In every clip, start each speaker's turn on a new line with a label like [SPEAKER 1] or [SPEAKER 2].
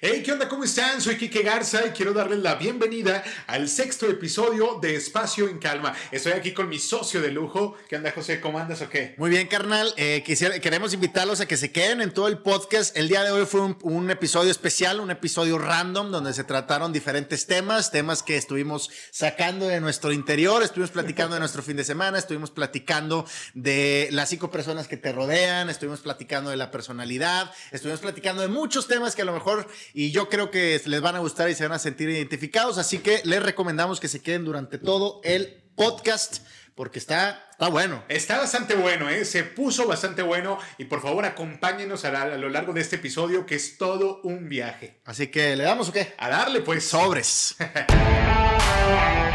[SPEAKER 1] Hey, ¿qué onda? ¿Cómo están? Soy Kike Garza y quiero darles la bienvenida al sexto episodio de Espacio en Calma. Estoy aquí con mi socio de lujo. ¿Qué onda, José? ¿Cómo andas o qué?
[SPEAKER 2] Muy bien, carnal. Eh, queremos invitarlos a que se queden en todo el podcast. El día de hoy fue un, episodio especial, un episodio random, donde se trataron diferentes temas, temas que estuvimos sacando de nuestro interior, estuvimos platicando de nuestro fin de semana, estuvimos platicando de las cinco personas que te rodean, estuvimos platicando de la personalidad, estuvimos platicando de muchos temas que a lo mejor y yo creo que les van a gustar y se van a sentir identificados, así que les recomendamos que se queden durante todo el podcast porque está, está bueno.
[SPEAKER 1] Está bastante bueno, ¿eh? se puso bastante bueno y por favor acompáñenos a, a, lo largo de este episodio que es todo un viaje.
[SPEAKER 2] Así que le damos o qué?
[SPEAKER 1] A darle pues.
[SPEAKER 2] Sobres.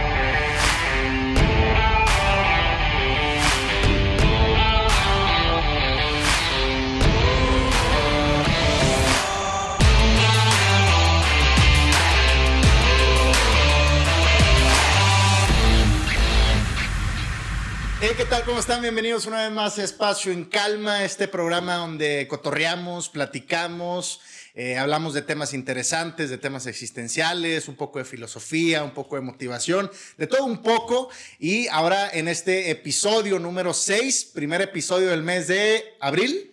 [SPEAKER 2] Hey, ¿qué tal? ¿Cómo están? Bienvenidos una vez más a Espacio en Calma, este programa donde cotorreamos, platicamos, eh, hablamos de temas interesantes, de temas existenciales, un poco de filosofía, un poco de motivación, de todo un poco. Y ahora en este episodio número 6, primer episodio del mes de abril,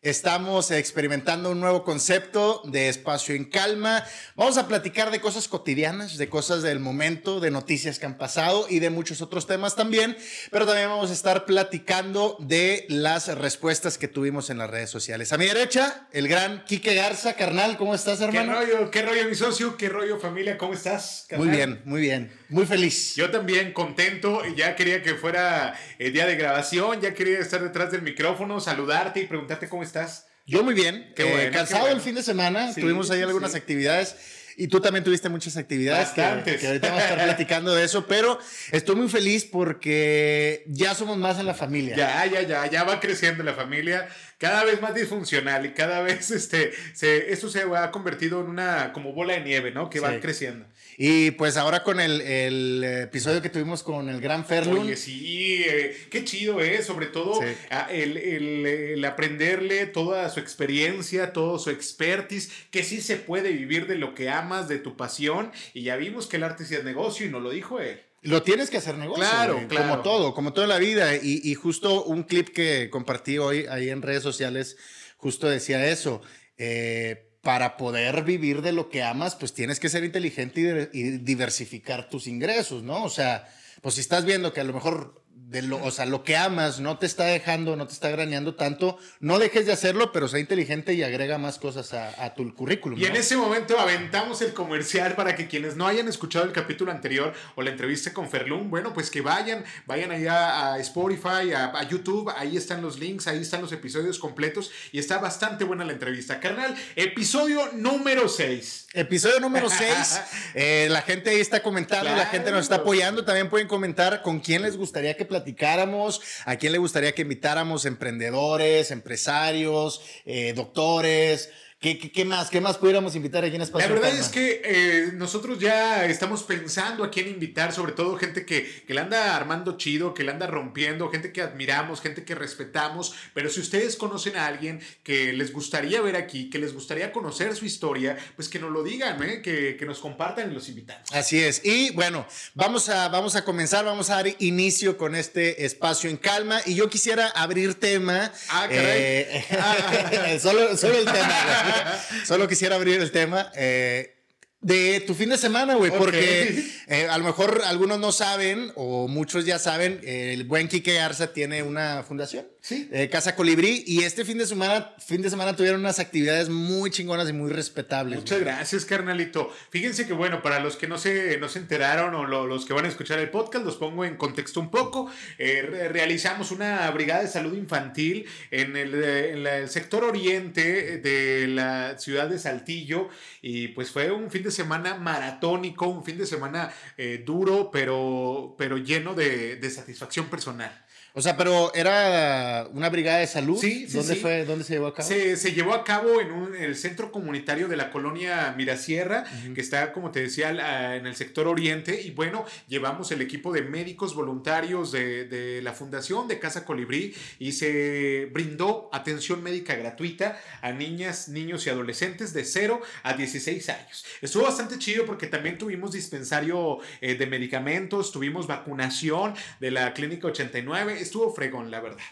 [SPEAKER 2] Estamos experimentando un nuevo concepto de espacio en calma. Vamos a platicar de cosas cotidianas, de cosas del momento, de noticias que han pasado y de muchos otros temas también. Pero también vamos a estar platicando de las respuestas que tuvimos en las redes sociales. A mi derecha, el gran Quique Garza. Carnal, ¿cómo estás, hermano?
[SPEAKER 1] ¿Qué rollo? ¿Qué rollo, mi socio? ¿Qué rollo, familia? ¿Cómo estás?
[SPEAKER 2] Carnal? Muy bien, muy bien. Muy feliz.
[SPEAKER 1] Yo también, contento. Ya quería que fuera el día de grabación. Ya quería estar detrás del micrófono, saludarte y preguntarte cómo estás.
[SPEAKER 2] Yo muy bien, qué bueno, eh, cansado qué bueno. el fin de semana, sí, tuvimos ahí algunas sí. actividades y tú también tuviste muchas actividades. Que, que, ahorita vamos a estar platicando de eso, pero estoy muy feliz porque ya somos más en la familia.
[SPEAKER 1] Ya, ya, ya, ya va creciendo la familia, cada vez más disfuncional y cada vez este, se, esto se ha convertido en una como bola de nieve, ¿no? Que va creciendo.
[SPEAKER 2] Y pues ahora con el, el, episodio que tuvimos con el gran Ferlun.
[SPEAKER 1] Oye, sí, eh, qué chido, ¿eh? Sobre todo sí. el, el, el, aprenderle toda su experiencia, todo su expertise, que sí se puede vivir de lo que amas, de tu pasión. Y ya vimos que el arte sí es negocio y nos lo dijo él.
[SPEAKER 2] Lo tienes que hacer negocio.
[SPEAKER 1] Claro,
[SPEAKER 2] güey,
[SPEAKER 1] claro.
[SPEAKER 2] Como todo, como toda la vida. Y, y, justo un clip que compartí hoy ahí en redes sociales, justo decía eso. Eh, para poder vivir de lo que amas, pues tienes que ser inteligente y, diversificar tus ingresos, ¿no? O sea, pues si estás viendo que a lo mejor de lo, o sea, lo que amas no te está dejando, no te está graneando tanto, no dejes de hacerlo, pero sea inteligente y agrega más cosas a, a tu currículum.
[SPEAKER 1] Y ¿no? en ese momento aventamos el comercial para que quienes no hayan escuchado el capítulo anterior o la entrevista con Ferlum, bueno, pues que vayan, vayan allá a Spotify, a, a, YouTube, ahí están los links, ahí están los episodios completos y está bastante buena la entrevista. Carnal, episodio número 6.
[SPEAKER 2] Episodio número 6. eh, la gente ahí está comentando, claro. la gente nos está apoyando. También pueden comentar con quién les gustaría que platicáramos, a quién le gustaría que invitáramos emprendedores, empresarios, eh, doctores. ¿Qué, qué, ¿Qué, más? ¿Qué más pudiéramos invitar aquí en Espacio?
[SPEAKER 1] La verdad es que eh, nosotros ya estamos pensando a quién invitar, sobre todo gente que, que la anda armando chido, que la anda rompiendo, gente que admiramos, gente que respetamos. Pero si ustedes conocen a alguien que les gustaría ver aquí, que les gustaría conocer su historia, pues que nos lo digan, ¿eh? que, que nos compartan y los invitamos.
[SPEAKER 2] Así es. Y bueno, vamos a, vamos a comenzar, vamos a dar inicio con este espacio en calma. Y yo quisiera abrir tema.
[SPEAKER 1] Ah, caray.
[SPEAKER 2] Eh, solo, solo el tema. Solo quisiera abrir el tema. Eh, de tu fin de semana, güey, okay. porque eh, a lo mejor algunos no saben o muchos ya saben, el buen Quique Garza tiene una fundación,
[SPEAKER 1] sí.
[SPEAKER 2] eh, Casa Colibrí, y este fin de semana, fin de semana tuvieron unas actividades muy chingonas y muy respetables.
[SPEAKER 1] Muchas güey. gracias, carnalito. Fíjense que bueno, para los que no se, no se enteraron o lo, los que van a escuchar el podcast, los pongo en contexto un poco. Eh, re realizamos una brigada de salud infantil en el, en la, el sector oriente de la ciudad de Saltillo y pues fue un fin de semana maratónico, un fin de semana eh, duro, pero, pero lleno de, de satisfacción personal.
[SPEAKER 2] O sea, pero era una brigada de salud.
[SPEAKER 1] Sí, sí
[SPEAKER 2] ¿Dónde
[SPEAKER 1] sí.
[SPEAKER 2] fue? ¿Dónde se llevó a cabo?
[SPEAKER 1] Se, se llevó a cabo en, un- en el centro comunitario de la colonia Mirasierra, que está, como te decía, en el sector oriente. Y bueno, llevamos el equipo de médicos voluntarios de, de la Fundación de Casa Colibrí y se brindó atención médica gratuita a niñas, niños y adolescentes de 0 a 16 años. Estuvo bastante chido porque también tuvimos dispensario eh, de medicamentos, tuvimos vacunación de la Clínica 89. Estuvo fregón, la verdad.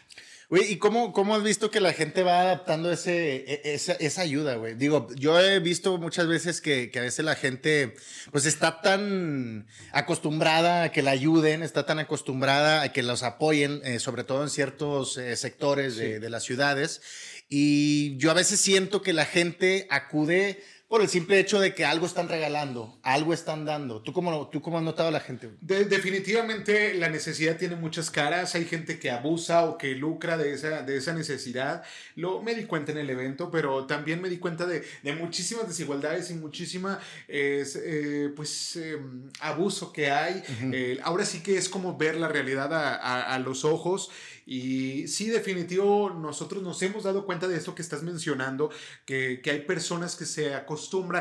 [SPEAKER 2] Güey, ¿y cómo, cómo has visto que la gente va adaptando ese, e- esa, esa ayuda, güey? Digo, yo he visto muchas veces que, que a veces la gente, pues está tan acostumbrada a que la ayuden, está tan acostumbrada a que los apoyen, eh, sobre todo en ciertos eh, sectores de,
[SPEAKER 1] Sí.
[SPEAKER 2] de las ciudades. Y yo a veces siento que la gente acude por el simple hecho de que algo están regalando, algo están dando. ¿Tú cómo, tú cómo has notado a la gente?
[SPEAKER 1] De- definitivamente la necesidad tiene muchas caras. Hay gente que abusa o que lucra de esa, de esa necesidad. Lo, me di cuenta en el evento, pero también me di cuenta de, de muchísimas desigualdades y muchísima es, eh, pues, eh, abuso que hay. Eh, ahora sí que es como ver la realidad a, a- a los ojos. Y sí, definitivo, nosotros nos hemos dado cuenta de esto que estás mencionando, que, que hay personas que se acostumbran,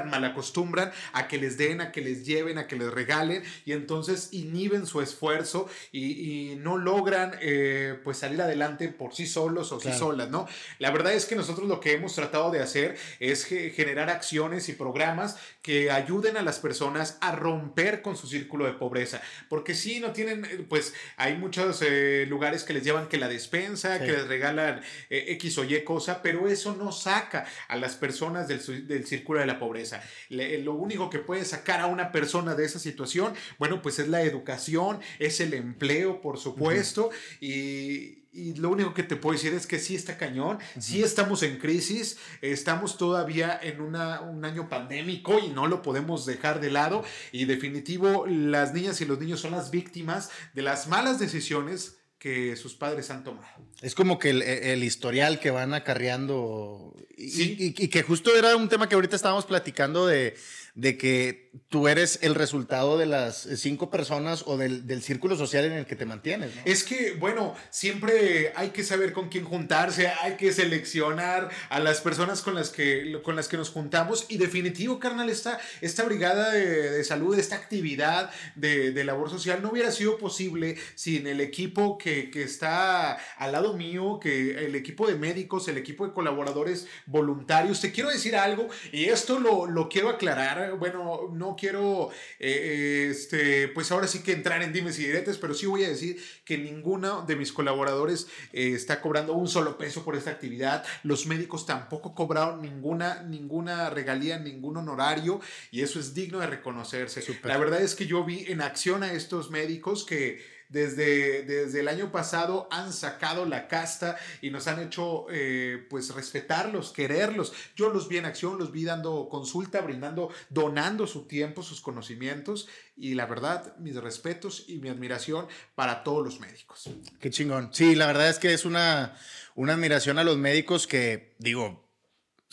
[SPEAKER 1] mal acostumbran a que les den, a que les lleven, a que les regalen, y entonces inhiben su esfuerzo y, y no logran eh, pues salir adelante por sí solos o
[SPEAKER 2] Claro.
[SPEAKER 1] sí solas, ¿no? La verdad es que nosotros lo que hemos tratado de hacer es ge- generar acciones y programas que ayuden a las personas a romper con su círculo de pobreza, porque si no tienen, eh, pues hay muchos eh, lugares que les llevan que la despensa,
[SPEAKER 2] Sí.
[SPEAKER 1] que les regalan eh, X o Y cosa, pero eso no saca a las personas del, del círculo de la pobreza. Le- lo único que puede sacar a una persona de esa situación, bueno, pues es la educación, es el empleo, por supuesto, y... Y lo único que te puedo decir es que sí está cañón, sí estamos en crisis, estamos todavía en una, un año pandémico y no lo podemos dejar de lado. Y definitivo, las niñas y los niños son las víctimas de las malas decisiones que sus padres han tomado.
[SPEAKER 2] Es como que el, el historial que van acarreando. Y,
[SPEAKER 1] Sí.
[SPEAKER 2] y- y que justo era un tema que ahorita estábamos platicando de, de que tú eres el resultado de las cinco personas o del, del círculo social en el que te mantienes.
[SPEAKER 1] Es que, bueno, siempre hay que saber con quién juntarse, hay que seleccionar a las personas con las que, con las que nos juntamos. Y definitivo, carnal, esta, esta brigada de, de salud, esta actividad de, de labor social no hubiera sido posible sin el equipo que, que está al lado mío, que el equipo de médicos, el equipo de colaboradores voluntarios. Te quiero decir algo, y esto lo, lo quiero aclarar. Bueno, no quiero, eh, este, pues ahora sí que entrar en dimes y diretes, pero sí voy a decir que ninguno de mis colaboradores eh, está cobrando un solo peso por esta actividad. Los médicos tampoco cobraron ninguna, ninguna regalía, ningún honorario, y eso es digno de reconocerse. La verdad es que yo vi en acción a estos médicos que desde, desde el año pasado han sacado la casta y nos han hecho eh, pues respetarlos, quererlos. Yo los vi en acción, los vi dando consulta, brindando, donando su tiempo, sus conocimientos y la verdad, mis respetos y mi admiración para todos los médicos.
[SPEAKER 2] Qué chingón. Sí, la verdad es que es una, una admiración a los médicos que, digo,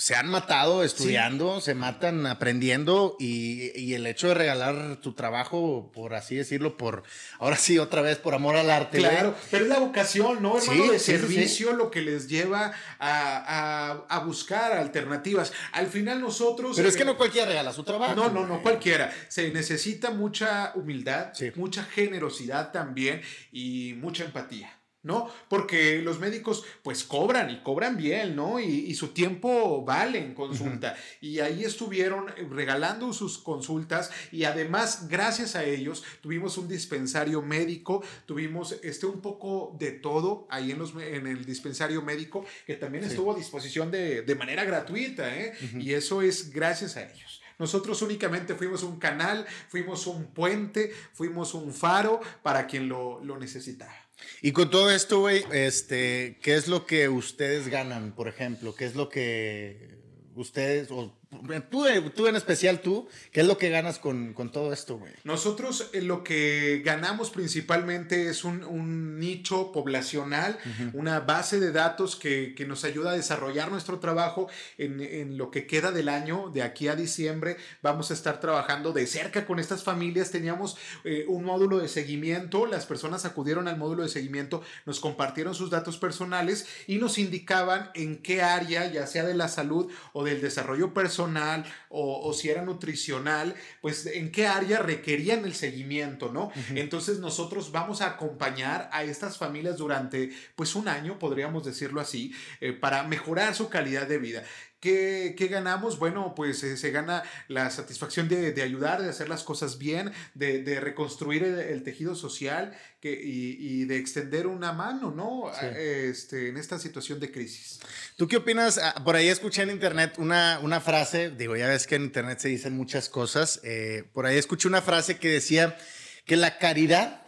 [SPEAKER 2] se han matado estudiando, se matan aprendiendo y, y el hecho de regalar tu trabajo, por así decirlo, por, ahora sí, otra vez, por amor al arte.
[SPEAKER 1] Claro, pero es la vocación, ¿no? Hermano,
[SPEAKER 2] Sí,
[SPEAKER 1] de
[SPEAKER 2] sí,
[SPEAKER 1] servicio lo que les lleva a, a- a buscar alternativas. Al final nosotros...
[SPEAKER 2] Pero es que
[SPEAKER 1] eh,
[SPEAKER 2] no cualquiera regala su trabajo.
[SPEAKER 1] No, no, no, cualquiera. Se necesita mucha humildad, mucha generosidad también y mucha empatía. ¿No? Porque los médicos pues cobran y cobran bien, ¿no? Y, y su tiempo vale en consulta. Y ahí estuvieron eh, regalando sus consultas y además gracias a ellos tuvimos un dispensario médico, tuvimos este un poco de todo ahí en, los, en el dispensario médico que también
[SPEAKER 2] Sí.
[SPEAKER 1] estuvo a disposición de, de manera gratuita, ¿eh? Y eso es gracias a ellos. Nosotros únicamente fuimos un canal, fuimos un puente, fuimos un faro para quien lo, lo necesitaba.
[SPEAKER 2] Y con todo esto, güey, este, ¿qué es lo que ustedes ganan, por ejemplo? ¿Qué es lo que ustedes, o tú, tú en especial tú, ¿qué es lo que ganas con, todo esto, güey?
[SPEAKER 1] Nosotros eh, lo que ganamos principalmente es un, nicho poblacional, una base de datos que, nos ayuda a desarrollar nuestro trabajo en, lo que queda del año, de aquí a diciembre. Vamos a estar trabajando de cerca con estas familias. Teníamos eh, un módulo de seguimiento, las personas acudieron al módulo de seguimiento, nos compartieron sus datos personales y nos indicaban en qué área, ya sea de la salud o del desarrollo personal o, si era nutricional, pues en qué área requerían el seguimiento, ¿no? Entonces nosotros vamos a acompañar a estas familias durante pues un año, podríamos decirlo así, eh, para mejorar su calidad de vida. ¿Qué, ganamos? Bueno, pues eh, se gana la satisfacción de, ayudar, de hacer las cosas bien, de, reconstruir el, tejido social que, y, de extender una mano, ¿no? Este, en esta situación de crisis.
[SPEAKER 2] ¿Tú qué opinas? Ah, por ahí escuché en internet una, una frase, digo, ya ves que en internet se dicen muchas cosas, eh, por ahí escuché una frase que decía que la caridad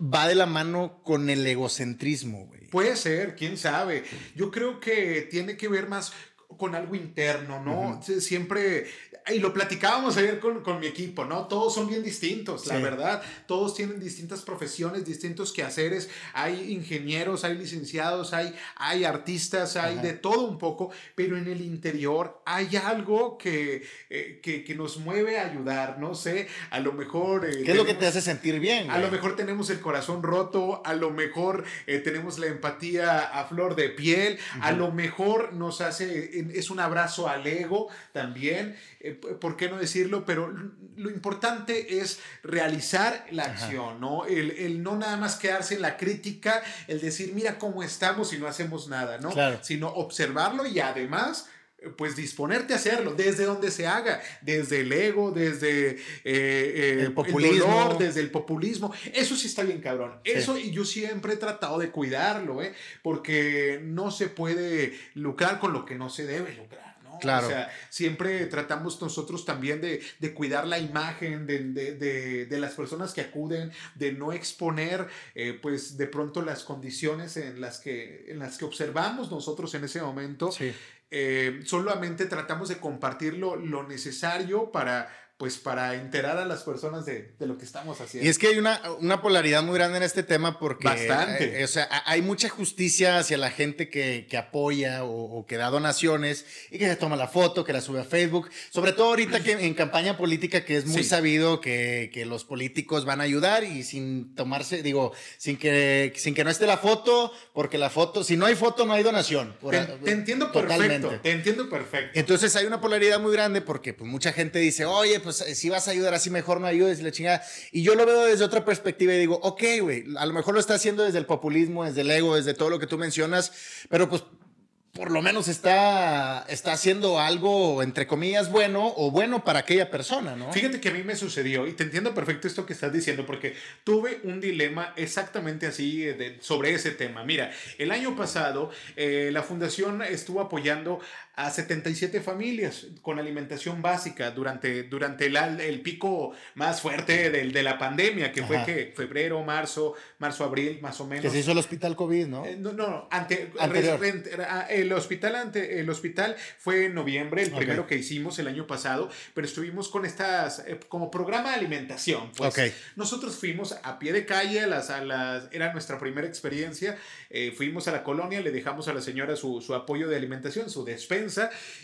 [SPEAKER 2] va de la mano con el egocentrismo, güey.
[SPEAKER 1] Puede ser, quién sabe. Yo creo que tiene que ver más con algo interno, ¿no? Siempre y lo platicábamos ayer con, con, mi equipo, ¿no? Todos son bien distintos, la verdad. Todos tienen distintas profesiones, distintos quehaceres. Hay ingenieros, hay licenciados, hay, hay artistas, hay de todo un poco, pero en el interior hay algo que, eh, que, que, nos mueve a ayudar, no sé, a lo mejor...
[SPEAKER 2] Eh, ¿Qué es lo que te hace sentir bien?
[SPEAKER 1] A lo mejor tenemos el corazón roto, a lo mejor eh, tenemos la empatía a flor de piel, a lo mejor nos hace, es un abrazo al ego también. Eh, ¿por qué no decirlo? Pero lo importante es realizar la acción, ¿no? El, no nada más quedarse en la crítica, el decir, mira cómo estamos y no hacemos nada, ¿no? Sino observarlo y además pues disponerte a hacerlo desde donde se haga, desde el ego, desde eh, eh, el populismo, desde el populismo. Eso sí está bien cabrón. Eso y yo siempre he tratado de cuidarlo, ¿eh? porque no se puede lucrar con lo que no se debe lucrar. Claro. O sea, siempre tratamos nosotros también de, cuidar la imagen de, las personas que acuden, de no exponer, eh, pues de pronto las condiciones en las que, en las que observamos nosotros en ese momento. Eh, solamente tratamos de compartir lo, lo necesario para pues para enterar a las personas de, lo que estamos haciendo.
[SPEAKER 2] Y es que hay una, una polaridad muy grande en este tema porque...
[SPEAKER 1] Bastante.
[SPEAKER 2] Eh, o sea, hay mucha justicia hacia la gente que, apoya o, que da donaciones y que se toma la foto, que la sube a Facebook. Sobre todo ahorita que en campaña política que es muy sabido que, los políticos van a ayudar y sin tomarse, digo, sin que, sin que no esté la foto, porque la foto, si no hay foto no hay donación.
[SPEAKER 1] te, entiendo perfecto. Te entiendo perfecto.
[SPEAKER 2] Entonces hay una polaridad muy grande porque pues, mucha gente dice, oye, pues pues, si vas a ayudar así, mejor no ayudes y la chingada. Y yo lo veo desde otra perspectiva y digo, ok, güey, a lo mejor lo está haciendo desde el populismo, desde el ego, desde todo lo que tú mencionas, pero pues por lo menos está, está haciendo algo, entre comillas, bueno o bueno para aquella persona, ¿no?
[SPEAKER 1] Fíjate que a mí me sucedió y te entiendo perfecto esto que estás diciendo porque tuve un dilema exactamente así eh, sobre ese tema. Mira, el año pasado eh, la fundación estuvo apoyando a 77 familias con alimentación básica durante, durante el, el pico más fuerte del, de la pandemia, que fue que febrero, marzo, marzo, abril, más o menos.
[SPEAKER 2] Que se hizo el hospital COVID, ¿no?
[SPEAKER 1] Eh, no, no, ante, el hospital ante el hospital fue en noviembre, el primero que hicimos el año pasado, pero estuvimos con estas eh, como programa de alimentación. Pues nosotros fuimos a pie de calle, a las, a las, era nuestra primera experiencia, eh, fuimos a la colonia, le dejamos a la señora su, su apoyo de alimentación, su despensa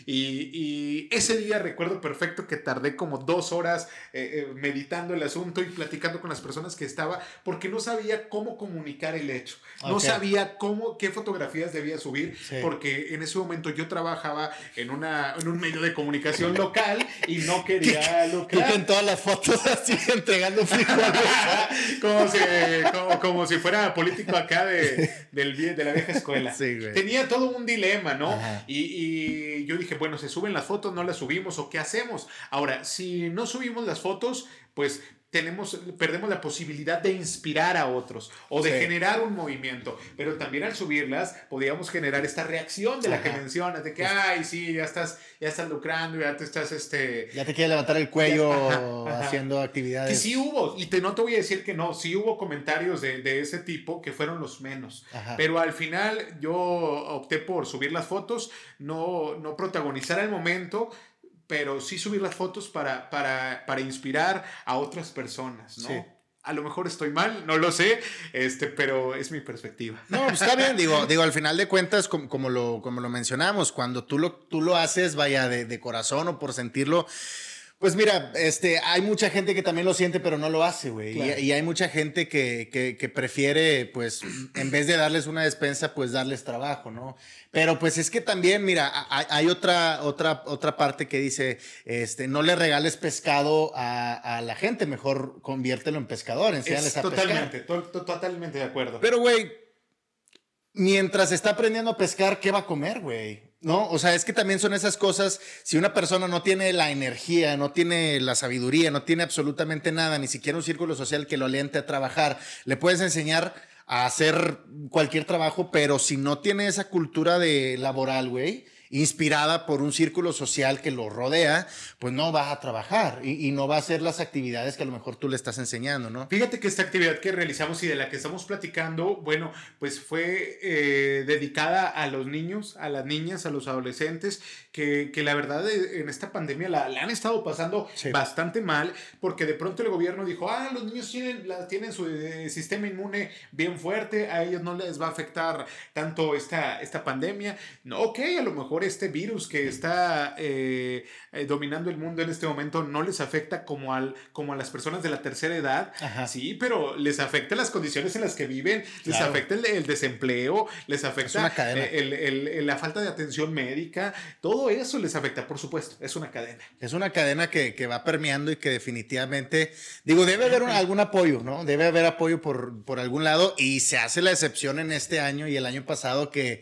[SPEAKER 1] y, ese día recuerdo perfecto que tardé como dos horas eh, eh, meditando el asunto y platicando con las personas que estaba porque no sabía cómo comunicar el hecho. No sabía cómo, qué fotografías debía subir porque en ese momento yo trabajaba en, una, en un medio de comunicación local y no quería
[SPEAKER 2] lucrar. en todas las fotos así entregando frijoles.
[SPEAKER 1] como, si, como, si fuera político acá de, del, de la vieja escuela. Tenía todo un dilema, ¿no? y yo dije, bueno, se suben las fotos, no las subimos o qué hacemos. Ahora, si no subimos las fotos, pues tenemos, perdemos la posibilidad de inspirar a otros o de generar un movimiento. Pero también al subirlas podíamos generar esta reacción de la que mencionas, de que, ay, sí, ya estás, ya estás lucrando, ya te estás, este...
[SPEAKER 2] Ya te quieres levantar el cuello haciendo actividades.
[SPEAKER 1] Que sí hubo, y te, no te voy a decir que no, sí hubo comentarios de, de ese tipo que fueron los menos. Pero al final yo opté por subir las fotos, no, no protagonizar el momento, pero sí subir las fotos para, para, para inspirar a otras personas, ¿no? A lo mejor estoy mal, no lo sé, este, pero es mi perspectiva.
[SPEAKER 2] No, pues está bien, digo, digo, al final de cuentas, como, como, lo, como lo mencionamos, cuando tú lo, tú lo haces, vaya, de, de corazón o por sentirlo, pues mira, este, hay mucha gente que también lo siente, pero no lo hace, güey. Y, hay mucha gente que, que, prefiere, pues, en vez de darles una despensa, pues darles trabajo, ¿no? Pero pues es que también, mira, hay, otra, otra, otra parte que dice, este, no le regales pescado a, la gente, mejor conviértelo en pescador, enséñales a
[SPEAKER 1] totalmente, totalmente de acuerdo.
[SPEAKER 2] Pero, güey, mientras está aprendiendo a pescar, ¿qué va a comer, güey? ¿No? O sea, es que también son esas cosas, si una persona no tiene la energía, no tiene la sabiduría, no tiene absolutamente nada, ni siquiera un círculo social que lo aliente a trabajar, le puedes enseñar a hacer cualquier trabajo, pero si no tiene esa cultura de laboral, güey, inspirada por un círculo social que lo rodea, pues no va a trabajar y, no va a hacer las actividades que a lo mejor tú le estás enseñando, ¿no?
[SPEAKER 1] Fíjate que esta actividad que realizamos y de la que estamos platicando, bueno, pues fue eh, dedicada a los niños, a las niñas, a los adolescentes, que, que la verdad eh, en esta pandemia la, han estado pasando bastante mal, porque de pronto el gobierno dijo, ah, los niños tienen, tienen su eh, sistema inmune bien fuerte, a ellos no les va a afectar tanto esta, esta pandemia. No, ok, a lo mejor este virus que está eh, eh, dominando el mundo en este momento no les afecta como, al, como a las personas de la tercera edad, sí, pero les afecta las condiciones en las que viven, les afecta el, desempleo, les afecta eh, la falta de atención médica, todo eso les afecta, por supuesto, es una cadena.
[SPEAKER 2] Es una cadena que, va permeando y que definitivamente, digo, debe haber algún apoyo, ¿no? Debe haber apoyo por, por algún lado y se hace la excepción en este año y el año pasado que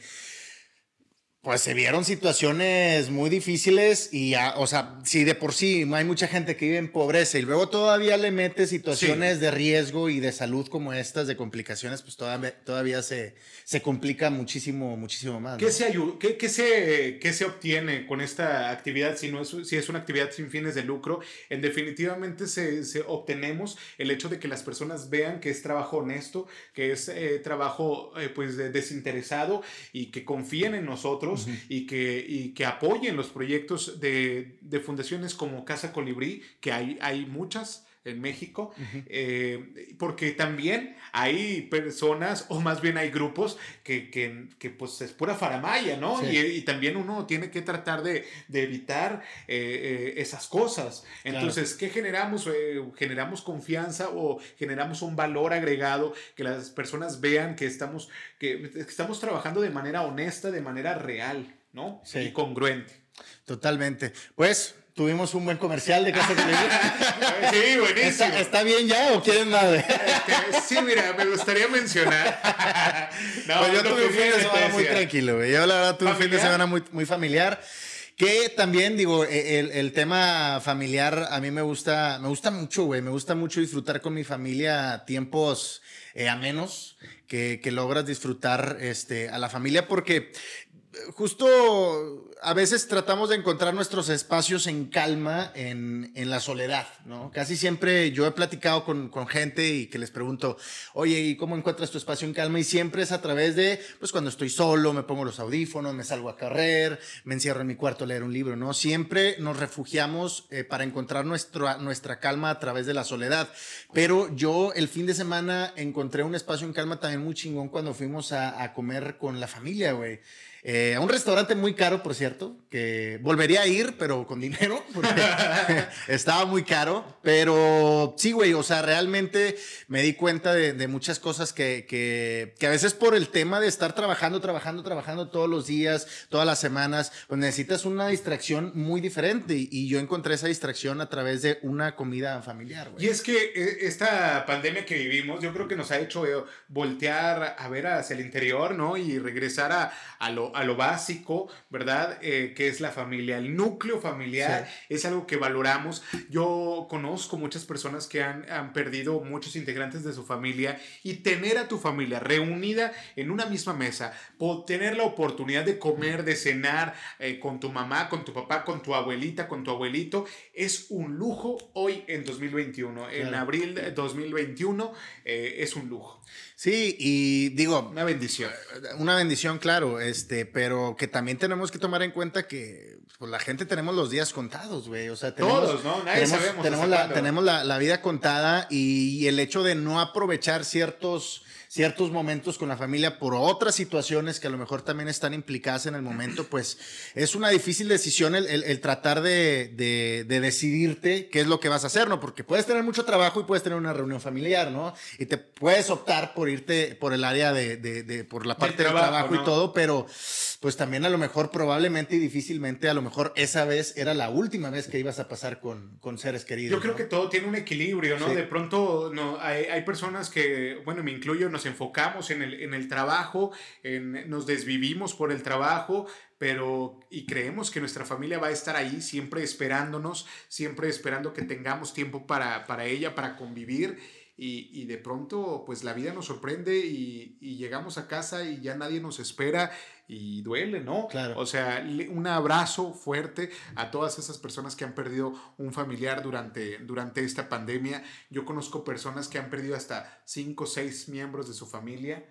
[SPEAKER 2] pues se vieron situaciones muy difíciles y, o sea, si de por sí hay mucha gente que vive en pobreza y luego todavía le mete situaciones de riesgo y de salud como estas, de complicaciones, pues todavía, todavía se, se complica muchísimo, muchísimo más.
[SPEAKER 1] ¿Qué, se, qué, se, ¿Qué se obtiene con esta actividad si, no es, si es una actividad sin fines de lucro? En definitivamente se, se obtenemos el hecho de que las personas vean que es trabajo honesto, que es eh, trabajo eh, pues desinteresado y que confíen en nosotros y, que, y que apoyen los proyectos de, de, fundaciones como Casa Colibrí, que hay, hay muchas en México, eh, porque también hay personas, o más bien hay grupos, que, que, que pues es pura faramaya, ¿no? Y, y, también uno tiene que tratar de, de evitar eh, eh, esas cosas. Entonces, ¿qué generamos? generamos confianza o generamos un valor agregado, que las personas vean que estamos, que, que estamos trabajando de manera honesta, de manera real, ¿no? Sí. Y congruente.
[SPEAKER 2] Totalmente. Pues Tuvimos un buen comercial de Casa
[SPEAKER 1] Sí, buenísimo.
[SPEAKER 2] ¿Está, bien ya o quieren más?
[SPEAKER 1] Este, sí, mira, me gustaría mencionar.
[SPEAKER 2] no, pues yo tuve un fin de semana muy tranquilo, güey. Yo la verdad tuve un fin de semana muy, muy familiar. Que también, digo, e, el, el, tema familiar a mí me gusta, me gusta mucho, güey. Me gusta mucho disfrutar con mi familia tiempos eh, amenos, que, que, logras disfrutar este, a la familia, porque justo a veces tratamos de encontrar nuestros espacios en calma, en, en la soledad, ¿no? Casi siempre yo he platicado con, con, gente y que les pregunto, oye, ¿y cómo encuentras tu espacio en calma? Y siempre es a través de, pues cuando estoy solo, me pongo los audífonos, me salgo a correr, me encierro en mi cuarto a leer un libro, ¿no? Siempre nos refugiamos eh, para encontrar nuestra, nuestra calma a través de la soledad. Pero yo el fin de semana encontré un espacio en calma también muy chingón cuando fuimos a, a comer con la familia, güey. Eh, a un restaurante muy caro, por cierto, que volvería a ir, pero con dinero, porque estaba muy caro. Pero sí, güey, o sea, realmente me di cuenta de, muchas cosas que, que, que, a veces por el tema de estar trabajando, trabajando, trabajando todos los días, todas las semanas, pues necesitas una distracción muy diferente. Y, yo encontré esa distracción a través de una comida familiar, güey.
[SPEAKER 1] Y es que eh, esta pandemia que vivimos, yo creo que nos ha hecho eh, voltear a ver hacia el interior, ¿no? Y regresar a, a lo, a lo básico, ¿verdad? Eh, que es la familia. El núcleo familiar es algo que valoramos. Yo conozco muchas personas que han, han, perdido muchos integrantes de su familia y tener a tu familia reunida en una misma mesa, tener la oportunidad de comer, de cenar eh, con tu mamá, con tu papá, con tu abuelita, con tu abuelito, es un lujo hoy en 2021. En abril de 2021 eh, es un lujo.
[SPEAKER 2] Sí, y digo...
[SPEAKER 1] Una bendición.
[SPEAKER 2] Una bendición, claro, este, pero que también tenemos que tomar en cuenta que pues, la gente tenemos los días contados, güey. O sea, tenemos,
[SPEAKER 1] Todos, ¿no? Nadie
[SPEAKER 2] tenemos,
[SPEAKER 1] sabemos.
[SPEAKER 2] Tenemos, la, tenemos la, la, vida contada y, y el hecho de no aprovechar ciertos ciertos momentos con la familia por otras situaciones que a lo mejor también están implicadas en el momento, pues es una difícil decisión el, el, tratar de, de, de, decidirte qué es lo que vas a hacer, ¿no? Porque puedes tener mucho trabajo y puedes tener una reunión familiar, ¿no? Y te puedes optar por irte por el área de, de por la parte del trabajo, trabajo ¿no? y todo, pero pues también a lo mejor probablemente y difícilmente a lo mejor esa vez era la última vez que ibas a pasar con, con seres queridos.
[SPEAKER 1] Yo creo
[SPEAKER 2] ¿no?
[SPEAKER 1] que todo tiene un equilibrio, ¿no? Sí. De pronto no, hay, hay, personas que, bueno, me incluyo, nos enfocamos en el, en el trabajo, en, nos desvivimos por el trabajo, pero y creemos que nuestra familia va a estar ahí siempre esperándonos, siempre esperando que tengamos tiempo para, para ella, para convivir. Y, y, de pronto, pues la vida nos sorprende y, y, llegamos a casa y ya nadie nos espera y duele, ¿no?
[SPEAKER 2] Claro.
[SPEAKER 1] O sea, un abrazo fuerte a todas esas personas que han perdido un familiar durante, durante esta pandemia. Yo conozco personas que han perdido hasta cinco o seis miembros de su familia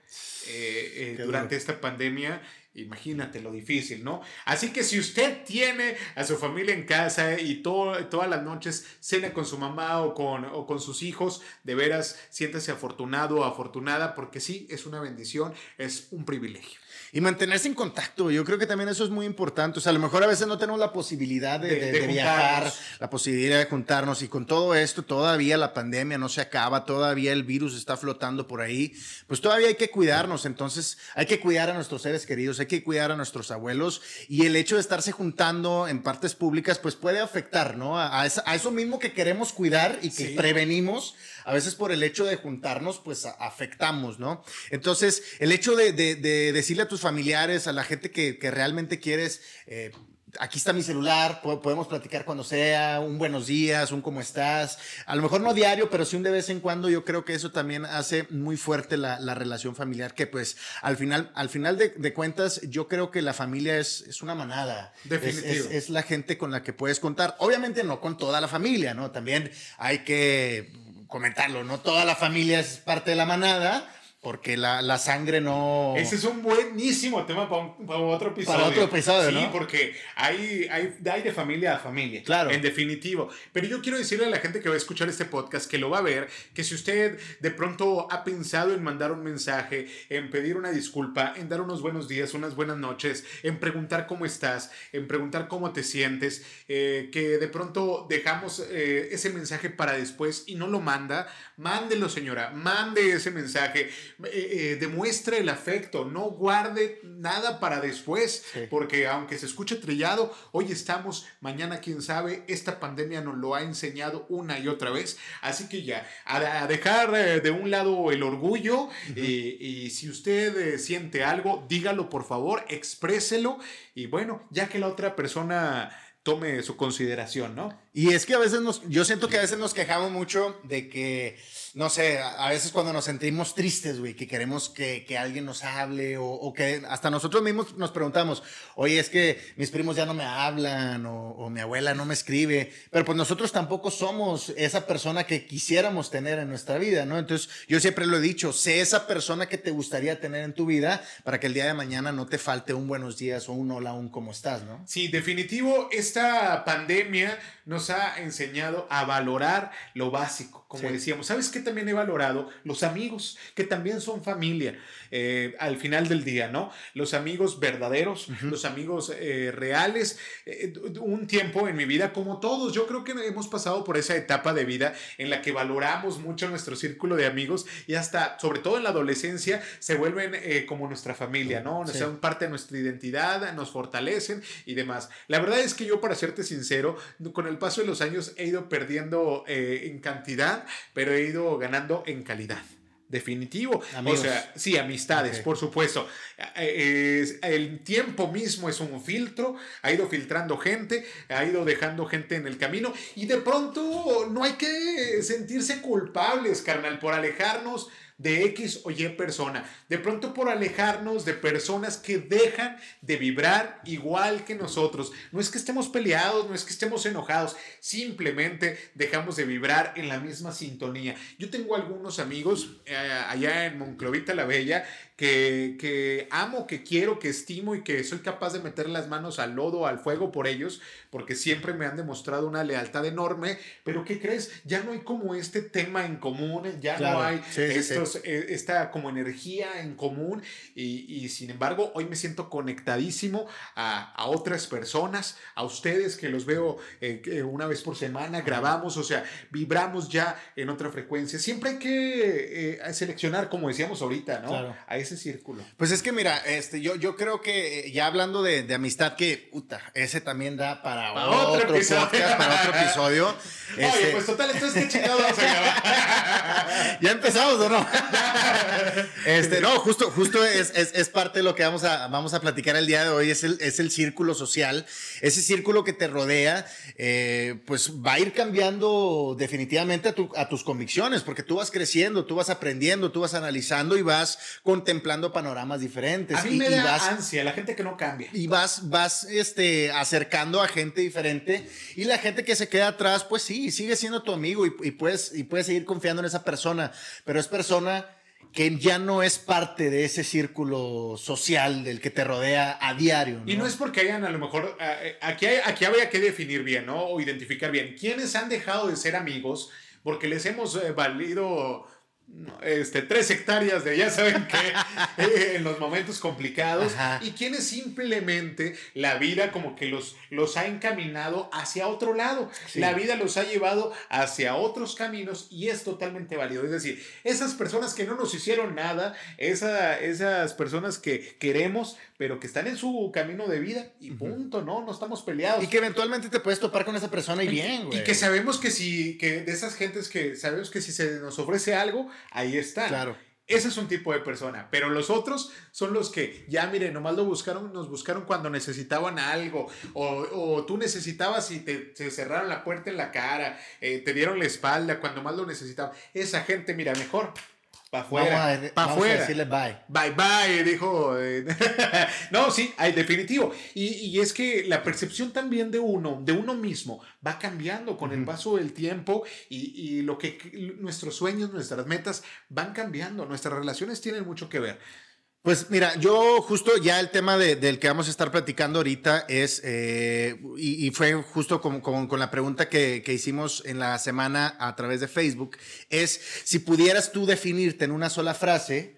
[SPEAKER 1] eh, eh, durante esta pandemia. Imagínate lo difícil, ¿no? Así que si usted tiene a su familia en casa y todo, todas las noches cena con su mamá o con, o con sus hijos, de veras siéntase afortunado o afortunada porque sí, es una bendición, es un privilegio.
[SPEAKER 2] Y mantenerse en contacto, yo creo que también eso es muy importante. O sea, a lo mejor a veces no tenemos la posibilidad de, de, de, de viajar, la posibilidad de juntarnos. Y con todo esto, todavía la pandemia no se acaba, todavía el virus está flotando por ahí. Pues todavía hay que cuidarnos. Entonces, hay que cuidar a nuestros seres queridos, hay que cuidar a nuestros abuelos. Y el hecho de estarse juntando en partes públicas, pues puede afectar, ¿no? A, a, eso mismo que queremos cuidar y que sí. prevenimos a veces por el hecho de juntarnos, pues afectamos, ¿no? Entonces, el hecho de, de, de decirle a tus familiares, a la gente que, que realmente quieres, eh, aquí está mi celular, podemos platicar cuando sea, un buenos días, un cómo estás, a lo mejor no diario, pero sí un de vez en cuando, yo creo que eso también hace muy fuerte la, la relación familiar, que pues al final, al final de, de, cuentas, yo creo que la familia es, es una manada.
[SPEAKER 1] Definitivo.
[SPEAKER 2] Es, es, es la gente con la que puedes contar, obviamente no con toda la familia, ¿no? También hay que comentarlo, no toda la familia es parte de la manada, porque la, la, sangre no...
[SPEAKER 1] Ese es un buenísimo tema para, un, para otro episodio.
[SPEAKER 2] Para otro episodio,
[SPEAKER 1] sí,
[SPEAKER 2] ¿no?
[SPEAKER 1] porque hay, hay, hay, de familia a familia.
[SPEAKER 2] Claro.
[SPEAKER 1] En definitivo. Pero yo quiero decirle a la gente que va a escuchar este podcast, que lo va a ver, que si usted de pronto ha pensado en mandar un mensaje, en pedir una disculpa, en dar unos buenos días, unas buenas noches, en preguntar cómo estás, en preguntar cómo te sientes, eh, que de pronto dejamos eh, ese mensaje para después y no lo manda, mándelo señora, mande ese mensaje eh, eh, demuestre el afecto, no guarde nada para después, sí. porque aunque se escuche trillado, hoy estamos, mañana quién sabe, esta pandemia nos lo ha enseñado una y otra vez, así que ya, a, a dejar eh, de un lado el orgullo uh -huh. y si usted eh, siente algo, dígalo por favor, expréselo y bueno, ya que la otra persona tome su consideración, ¿no?
[SPEAKER 2] Y es que a veces nos, yo siento que a veces nos quejamos mucho de que no sé, a veces cuando nos sentimos tristes, güey, que queremos que, que alguien nos hable o, o, que hasta nosotros mismos nos preguntamos, oye, es que mis primos ya no me hablan o, o, mi abuela no me escribe, pero pues nosotros tampoco somos esa persona que quisiéramos tener en nuestra vida, ¿no? Entonces yo siempre lo he dicho, sé esa persona que te gustaría tener en tu vida para que el día de mañana no te falte un buenos días o un hola, un cómo estás, ¿no?
[SPEAKER 1] Sí, definitivo, esta pandemia nos ha enseñado a valorar lo básico, como sí. decíamos. ¿Sabes qué también he valorado? Los amigos, que también son familia eh, al final del día, ¿no? Los amigos verdaderos, uh -huh. los amigos eh, reales. Eh, un tiempo en mi vida, como todos, yo creo que hemos pasado por esa etapa de vida en la que valoramos mucho nuestro círculo de amigos y hasta, sobre todo en la adolescencia, se vuelven eh, como nuestra familia, ¿no? Sí. Son parte de nuestra identidad, nos fortalecen y demás. La verdad es que yo, para serte sincero, con el paso de los años he ido perdiendo eh, en cantidad, pero he ido ganando en calidad. Definitivo. O sea, sí, amistades, por supuesto. El tiempo mismo es un filtro, ha ido filtrando gente, ha ido dejando gente en el camino y de pronto no hay que sentirse culpables, carnal, por alejarnos de X o Y persona. De pronto por alejarnos de personas que dejan de vibrar igual que nosotros. No es que estemos peleados, no es que estemos enojados, simplemente dejamos de vibrar en la misma sintonía. Yo tengo algunos amigos eh, allá en Monclovita la Bella que, amo, que quiero, que estimo y que soy capaz de meter las manos al lodo, al fuego por ellos, porque siempre me han demostrado una lealtad enorme. Pero ¿qué crees? Ya no hay como este tema en común, ya no hay estos, eh, esta como energía en común y, sin embargo hoy me siento conectadísimo a, otras personas, a ustedes que los veo eh, una vez por semana, grabamos, o sea, vibramos ya en otra frecuencia. Siempre hay que eh, seleccionar, como decíamos ahorita, ¿no? Ese círculo.
[SPEAKER 2] Pues es que mira, este, yo, yo creo que eh, ya hablando de, amistad, que puta, ese también da para, otro, episodio. para otro episodio.
[SPEAKER 1] Oye, este pues total, entonces qué chingados vamos a grabar.
[SPEAKER 2] ya empezamos, ¿o no? este, no, justo, justo es, es, parte de lo que vamos a, vamos a platicar el día de hoy, es el, es el círculo social, ese círculo que te rodea, eh, pues va a ir cambiando definitivamente a, tu, a tus convicciones, porque tú vas creciendo, tú vas aprendiendo, tú vas analizando y vas contemplando contemplando panoramas diferentes.
[SPEAKER 1] A mí me da ansia, la gente que no cambia.
[SPEAKER 2] Y vas, vas este, acercando a gente diferente y la gente que se queda atrás, pues sí, sigue siendo tu amigo y, puedes, y puedes seguir confiando en esa persona, pero es persona que ya no es parte de ese círculo social del que te rodea a diario.
[SPEAKER 1] Y no es porque hayan a lo mejor, eh, aquí, aquí habría que definir bien, ¿no? O identificar bien quiénes han dejado de ser amigos porque les hemos eh, valido este, tres hectáreas de ya saben que eh, en los momentos complicados y quienes simplemente la vida como que los, los ha encaminado hacia otro lado. La vida los ha llevado hacia otros caminos y es totalmente válido. Es decir, esas personas que no nos hicieron nada, esa, esas personas que queremos, pero que están en su camino de vida y punto, ¿no? No estamos peleados.
[SPEAKER 2] Y que eventualmente te puedes topar con esa persona y bien,
[SPEAKER 1] Y que sabemos que si, que de esas gentes que sabemos que si se nos ofrece algo, ahí está.
[SPEAKER 2] Claro.
[SPEAKER 1] Ese es un tipo de persona, pero los otros son los que ya, miren, nomás lo buscaron, nos buscaron cuando necesitaban algo, o, tú necesitabas y te, cerraron la puerta en la cara, eh, te dieron la espalda cuando más lo necesitaban. Esa gente, mira, mejor para afuera. Para afuera. decirle bye. Bye bye, dijo. Eh, no, sí, hay definitivo. Y, es que la percepción también de uno, de uno mismo, va cambiando con el paso del tiempo y, y, lo que nuestros sueños, nuestras metas van cambiando. Nuestras relaciones tienen mucho que ver.
[SPEAKER 2] Pues mira, yo justo ya el tema del que vamos a estar platicando ahorita es, eh, y, fue justo con, con, la pregunta que, que, hicimos en la semana a través de Facebook, es si pudieras tú definirte en una sola frase,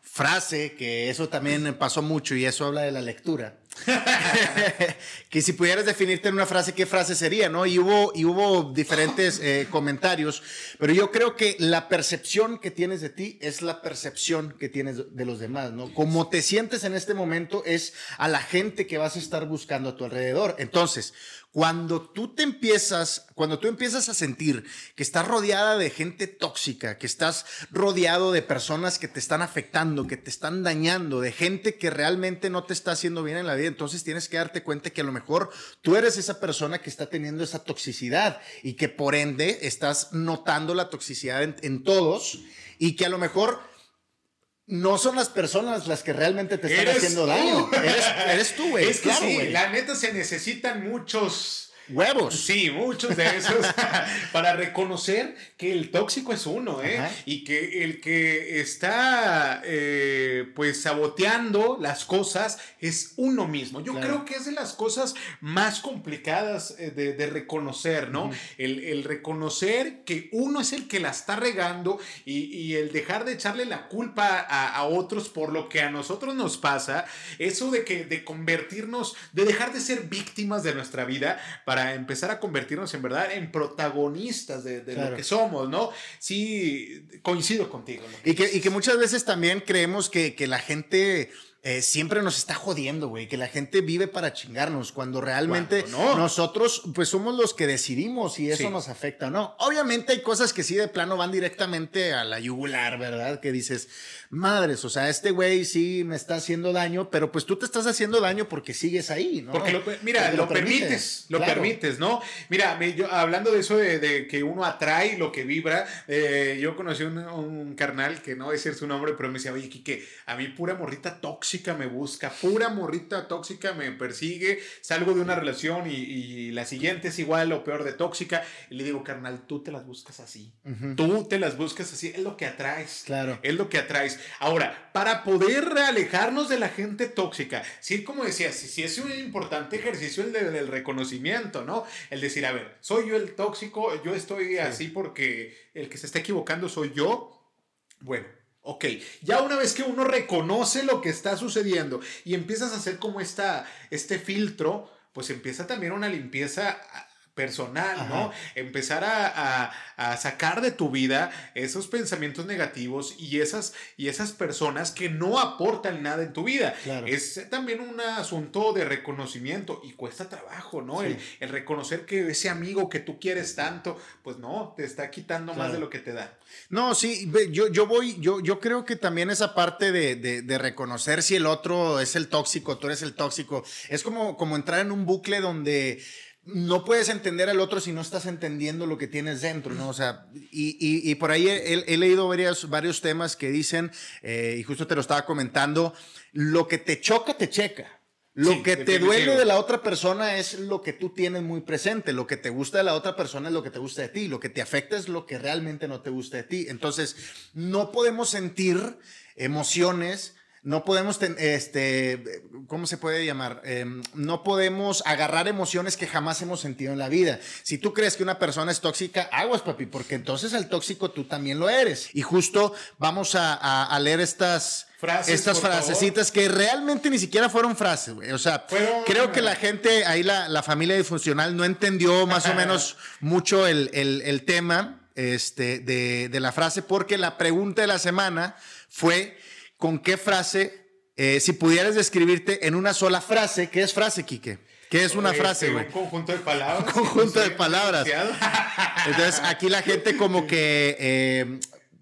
[SPEAKER 2] frase, que eso también pasó mucho y eso habla de la lectura, que si pudieras definirte en una frase, ¿qué frase sería? ¿no? Y, hubo, y hubo diferentes eh, comentarios, pero yo creo que la percepción que tienes de ti es la percepción que tienes de los demás, ¿no? Como te sientes en este momento es a la gente que vas a estar buscando a tu alrededor. Entonces, cuando tú te empiezas, cuando tú empiezas a sentir que estás rodeada de gente tóxica, que estás rodeado de personas que te están afectando, que te están dañando, de gente que realmente no te está haciendo bien en la vida, entonces tienes que darte cuenta que a lo mejor tú eres esa persona que está teniendo esa toxicidad y que por ende estás notando la toxicidad en, todos y que a lo mejor no son las personas las que realmente te están haciendo daño. Eres, tú, güey.
[SPEAKER 1] Es que sí, la neta se necesitan muchos
[SPEAKER 2] huevos.
[SPEAKER 1] Sí, muchos de esos para reconocer que el tóxico es uno, ¿eh? Y que el que está, eh, pues, saboteando las cosas es uno mismo. Yo creo que es de las cosas más complicadas eh, de, reconocer, ¿no? el, reconocer que uno es el que la está regando y, el dejar de echarle la culpa a, otros por lo que a nosotros nos pasa, eso de que de convertirnos, de dejar de ser víctimas de nuestra vida para empezar a convertirnos en verdad en protagonistas de, lo que somos, ¿no? Sí, coincido contigo.
[SPEAKER 2] Y, que, y que muchas veces también creemos que, que la gente eh, siempre nos está jodiendo, güey, que la gente vive para chingarnos, cuando realmente nosotros, pues somos los que decidimos si eso nos afecta o no. Obviamente hay cosas que sí de plano van directamente a la yugular, ¿verdad? Que dices, madres, o sea, este güey sí me está haciendo daño, pero pues tú te estás haciendo daño porque sigues ahí, ¿no?
[SPEAKER 1] Porque lo, mira, lo, permites, lo permites, ¿no? Mira, yo, hablando de eso de, que uno atrae lo que vibra, eh, yo conocí un, un, carnal que no voy a decir su nombre, pero me decía, oye, Kike, a mí pura morrita tóxica tóxica me busca, pura morrita tóxica me persigue, salgo de una relación y, la siguiente es igual o peor de tóxica, y le digo, carnal, tú te las buscas así, tú te las buscas así, es lo que atraes,
[SPEAKER 2] claro.
[SPEAKER 1] es lo que atraes. Ahora, para poder alejarnos de la gente tóxica, sí, como decías, sí, es un importante ejercicio el del reconocimiento, ¿no? El decir, a ver, soy yo el tóxico, yo estoy así porque el que se está equivocando soy yo. Bueno, Ok, ya una vez que uno reconoce lo que está sucediendo y empiezas a hacer como esta, este filtro, pues empieza también una limpieza personal, ¿no? Empezar a, sacar de tu vida esos pensamientos negativos y esas, y esas personas que no aportan nada en tu vida. Es también un asunto de reconocimiento y cuesta trabajo, ¿no? El, reconocer que ese amigo que tú quieres tanto, pues no, te está quitando más de lo que te da.
[SPEAKER 2] No, sí, yo, yo voy, yo, yo creo que también esa parte de, de, reconocer si el otro es el tóxico, tú eres el tóxico, es como, como entrar en un bucle donde no puedes entender al otro si no estás entendiendo lo que tienes dentro, ¿no? O sea, y, por ahí he, leído varios, varios temas que dicen, eh, y justo te lo estaba comentando, lo que te choca, te checa. Lo que te duele de la otra persona es lo que tú tienes muy presente. Lo que te gusta de la otra persona es lo que te gusta de ti. Lo que te afecta es lo que realmente no te gusta de ti. Entonces, no podemos sentir emociones no podemos, este, ¿cómo se puede llamar? Em, no podemos agarrar emociones que jamás hemos sentido en la vida. Si tú crees que una persona es tóxica, aguas, papi, porque entonces el tóxico tú también lo eres. Y justo vamos a, leer estas, estas frasecitas que realmente ni siquiera fueron frases, güey. O sea, creo que la gente, ahí la, familia disfuncional no entendió más o menos mucho el, tema este, de, de la frase, porque la pregunta de la semana fue con qué frase, eh, si pudieras describirte en una sola frase, ¿qué es frase, Quique? ¿Qué es una frase, güey?
[SPEAKER 1] Un conjunto de palabras.
[SPEAKER 2] Un conjunto de palabras. Entonces, aquí la gente como que eh,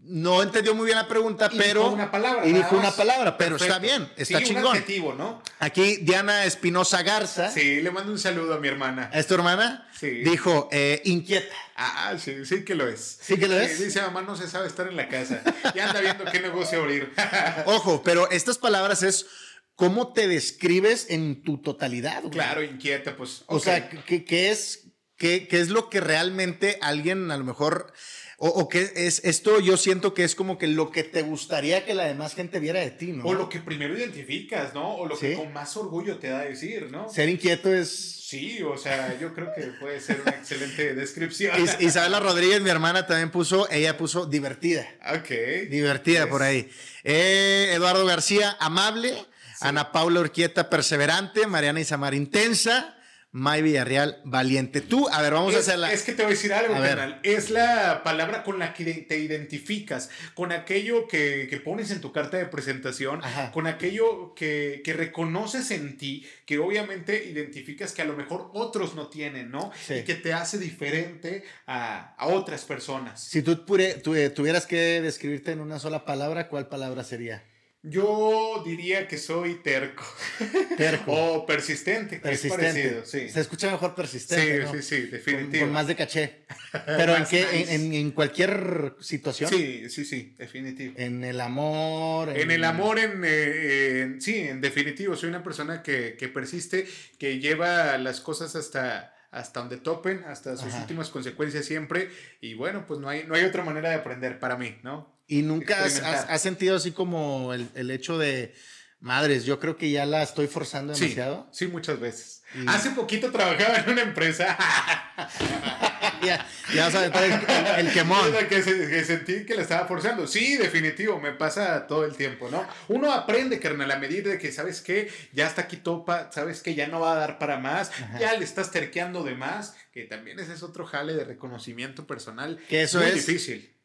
[SPEAKER 2] no entendió muy bien la pregunta, pero.
[SPEAKER 1] Dijo una palabra.
[SPEAKER 2] Y dijo una palabra, pero está bien, está chingón. Un
[SPEAKER 1] adjetivo, ¿no?
[SPEAKER 2] Aquí Diana Espinosa Garza.
[SPEAKER 1] Sí, le mando un saludo a mi hermana.
[SPEAKER 2] ¿Es tu hermana?
[SPEAKER 1] Sí.
[SPEAKER 2] Dijo, eh, inquieta.
[SPEAKER 1] Ah, sí, sí que lo es.
[SPEAKER 2] ¿Sí que lo es?
[SPEAKER 1] dice, mamá no se sabe estar en la casa. Ya anda viendo qué negocio abrir.
[SPEAKER 2] Ojo, pero estas palabras es cómo te describes en tu totalidad.
[SPEAKER 1] Claro, inquieta, pues.
[SPEAKER 2] O sea, ¿qué, es, qué, ¿qué es lo que realmente alguien a lo mejor o, que es esto, yo siento que es como que lo que te gustaría que la demás gente viera de ti, ¿no?
[SPEAKER 1] O lo que primero identificas, ¿no? O lo que con más orgullo te da a decir, ¿no?
[SPEAKER 2] Ser inquieto es.
[SPEAKER 1] Sí, o sea, yo creo que puede ser una excelente descripción.
[SPEAKER 2] Isabela Rodríguez, mi hermana, también puso, ella puso divertida.
[SPEAKER 1] Ok.
[SPEAKER 2] Divertida por ahí. Eh, Eduardo García, amable. Ana Paula Urquieta, perseverante. Mariana Isamar, intensa. May Villarreal, valiente. Tú, a ver, vamos
[SPEAKER 1] a
[SPEAKER 2] hacerla.
[SPEAKER 1] Es que te voy a decir algo, canal. Es la palabra con la que te identificas, con aquello que, pones en tu carta de presentación, con aquello que, reconoces en ti, que obviamente identificas que a lo mejor otros no tienen, ¿no? Y que te hace diferente a, otras personas.
[SPEAKER 2] Si tú, tú eh, tuvieras que describirte en una sola palabra, ¿cuál palabra sería?
[SPEAKER 1] Yo diría que soy terco.
[SPEAKER 2] Terco.
[SPEAKER 1] o persistente, persistente. sí.
[SPEAKER 2] Se escucha mejor persistente.
[SPEAKER 1] Sí, sí, sí, definitivo.
[SPEAKER 2] Con, más de caché. Pero ¿en qué? En, cualquier situación.
[SPEAKER 1] Sí, sí, sí, definitivo.
[SPEAKER 2] En el amor.
[SPEAKER 1] En, el amor, eh, en, sí, en definitivo. Soy una persona que, que persiste, que lleva las cosas hasta hasta donde topen, hasta sus últimas consecuencias siempre. Y bueno, pues no hay, no hay otra manera de aprender para mí, ¿no?
[SPEAKER 2] ¿Y nunca has, sentido así como el, hecho de, madres, yo creo que ya la estoy forzando demasiado?
[SPEAKER 1] Sí, muchas veces. Hace poquito trabajaba en una empresa.
[SPEAKER 2] ya, ya sabes, el, el quemón.
[SPEAKER 1] Que, que, sentí que la estaba forzando. Sí, definitivo, me pasa todo el tiempo, ¿no? Uno aprende, carnal, a medida de que, ¿sabes qué? Ya está aquí topa, ¿sabes que Ya no va a dar para más, ya le estás terqueando de más, que también ese es otro jale de reconocimiento personal.
[SPEAKER 2] Que eso
[SPEAKER 1] Muy
[SPEAKER 2] es
[SPEAKER 1] difícil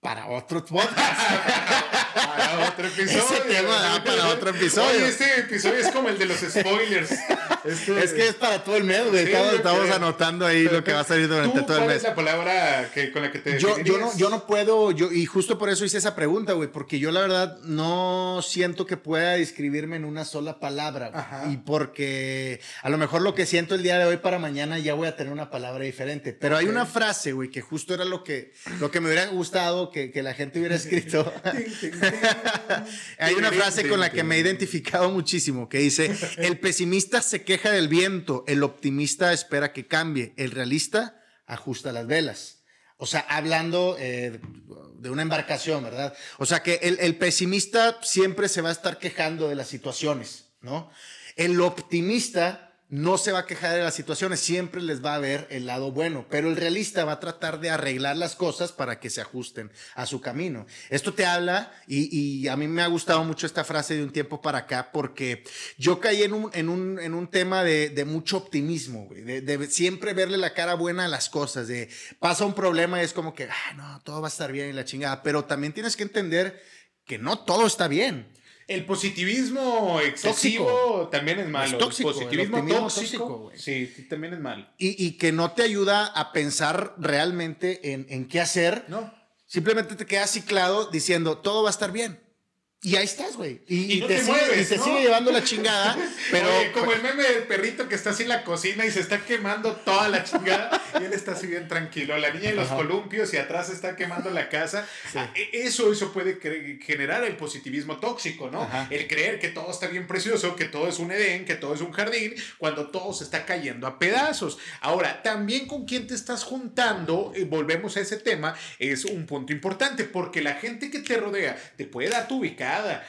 [SPEAKER 2] para otro podcast.
[SPEAKER 1] para otro episodio.
[SPEAKER 2] Ese tema da para otro episodio.
[SPEAKER 1] Oye, este episodio es como el de los spoilers. Este-
[SPEAKER 2] Es que es para todo el mes, güey.
[SPEAKER 1] Sí,
[SPEAKER 2] estamos anotando ahí
[SPEAKER 1] Pero
[SPEAKER 2] lo que va a salir durante
[SPEAKER 1] ¿tú
[SPEAKER 2] todo el
[SPEAKER 1] ¿Cuál
[SPEAKER 2] mes.
[SPEAKER 1] es la palabra que, con la que te
[SPEAKER 2] Yo, yo, no, yo no puedo, yo, y justo por eso hice esa pregunta, güey, porque yo la verdad no siento que pueda describirme en una sola palabra.
[SPEAKER 1] Ajá.
[SPEAKER 2] Y porque a lo mejor lo que siento el día de hoy para mañana ya voy a tener una palabra diferente. Pero hay una frase, güey, que justo era lo que, lo que me hubiera gustado que, que la gente hubiera escrito. Hay una frase con la que me he identificado muchísimo que dice, el pesimista se queja del viento, el optimista espera que cambie, el realista ajusta las velas. O sea, hablando eh, de una embarcación, ¿verdad? O sea, que el pesimista siempre se va a estar quejando de las situaciones, ¿no? El optimista no se va a quejar de las situaciones, siempre les va a ver el lado bueno, pero el realista va a tratar de arreglar las cosas para que se ajusten a su camino. Esto te habla, y, a mí me ha gustado mucho esta frase de un tiempo para acá, porque yo caí en un, tema de, mucho optimismo, de siempre verle la cara buena a las cosas, de pasa un problema y es como que, ah, no, todo va a estar bien y la chingada, pero también tienes que entender que no todo está bien.
[SPEAKER 1] El positivismo excesivo
[SPEAKER 2] Tóxico.
[SPEAKER 1] también es malo.
[SPEAKER 2] Es tóxico,
[SPEAKER 1] el positivismo
[SPEAKER 2] el
[SPEAKER 1] tóxico, sí, sí, también es malo.
[SPEAKER 2] Y, y que no te ayuda a pensar realmente en, en qué hacer.
[SPEAKER 1] ¿No?
[SPEAKER 2] Simplemente te quedas ciclado diciendo, todo va a estar bien. Y ahí estás, güey. Y,
[SPEAKER 1] Y no
[SPEAKER 2] te,
[SPEAKER 1] te
[SPEAKER 2] sigue,
[SPEAKER 1] mueves,
[SPEAKER 2] y te
[SPEAKER 1] ¿no?
[SPEAKER 2] sigue llevando la chingada. Pero
[SPEAKER 1] Oye, como el meme del perrito que está así en la cocina y se está quemando toda la chingada y él está así bien tranquilo. La niña en los
[SPEAKER 2] Ajá.
[SPEAKER 1] columpios y atrás está quemando la casa. Ah, e- Eso, eso puede generar el positivismo tóxico, ¿no?
[SPEAKER 2] Ajá.
[SPEAKER 1] El creer que todo está bien precioso, que todo es un Edén, que todo es un jardín, cuando todo se está cayendo a pedazos. Ahora, también con quién te estás juntando, eh, volvemos a ese tema, es un punto importante, porque la gente que te rodea te puede dar tu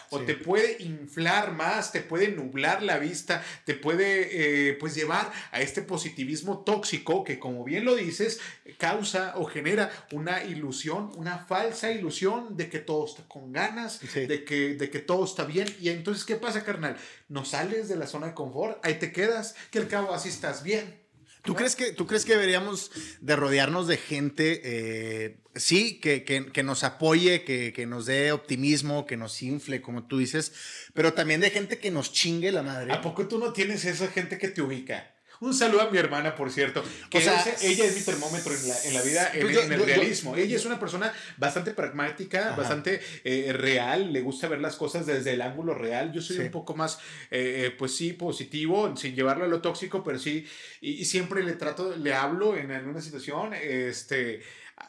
[SPEAKER 1] o
[SPEAKER 2] Sí.
[SPEAKER 1] te puede inflar más, te puede nublar la vista, te puede eh, pues llevar a este positivismo tóxico que como bien lo dices, causa o genera una ilusión, una falsa ilusión de que todo está con ganas,
[SPEAKER 2] Sí.
[SPEAKER 1] de, que, de que todo está bien. Y entonces, ¿qué pasa, carnal? No sales de la zona de confort, ahí te quedas, que al cabo así estás bien.
[SPEAKER 2] ¿Tú crees, que, ¿tú crees que deberíamos de rodearnos de gente, eh, sí, que, que- que nos apoye, que, que nos dé optimismo, que nos infle, como tú dices, pero también de gente que nos chingue la madre?
[SPEAKER 1] ¿A poco tú no tienes esa gente que te ubica? Un saludo a mi hermana, por cierto. Que
[SPEAKER 2] O sea,
[SPEAKER 1] ella es mi termómetro en la, en la vida, en,
[SPEAKER 2] Pues yo-
[SPEAKER 1] en el
[SPEAKER 2] yo- yo-
[SPEAKER 1] realismo. ella es una persona bastante pragmática,
[SPEAKER 2] Ajá.
[SPEAKER 1] bastante eh, real, le gusta ver las cosas desde el ángulo real. Yo soy
[SPEAKER 2] Sí.
[SPEAKER 1] un poco más, eh, eh, pues sí, positivo, sin llevarlo a lo tóxico, pero sí, y, y siempre le trato, le hablo en alguna situación, este...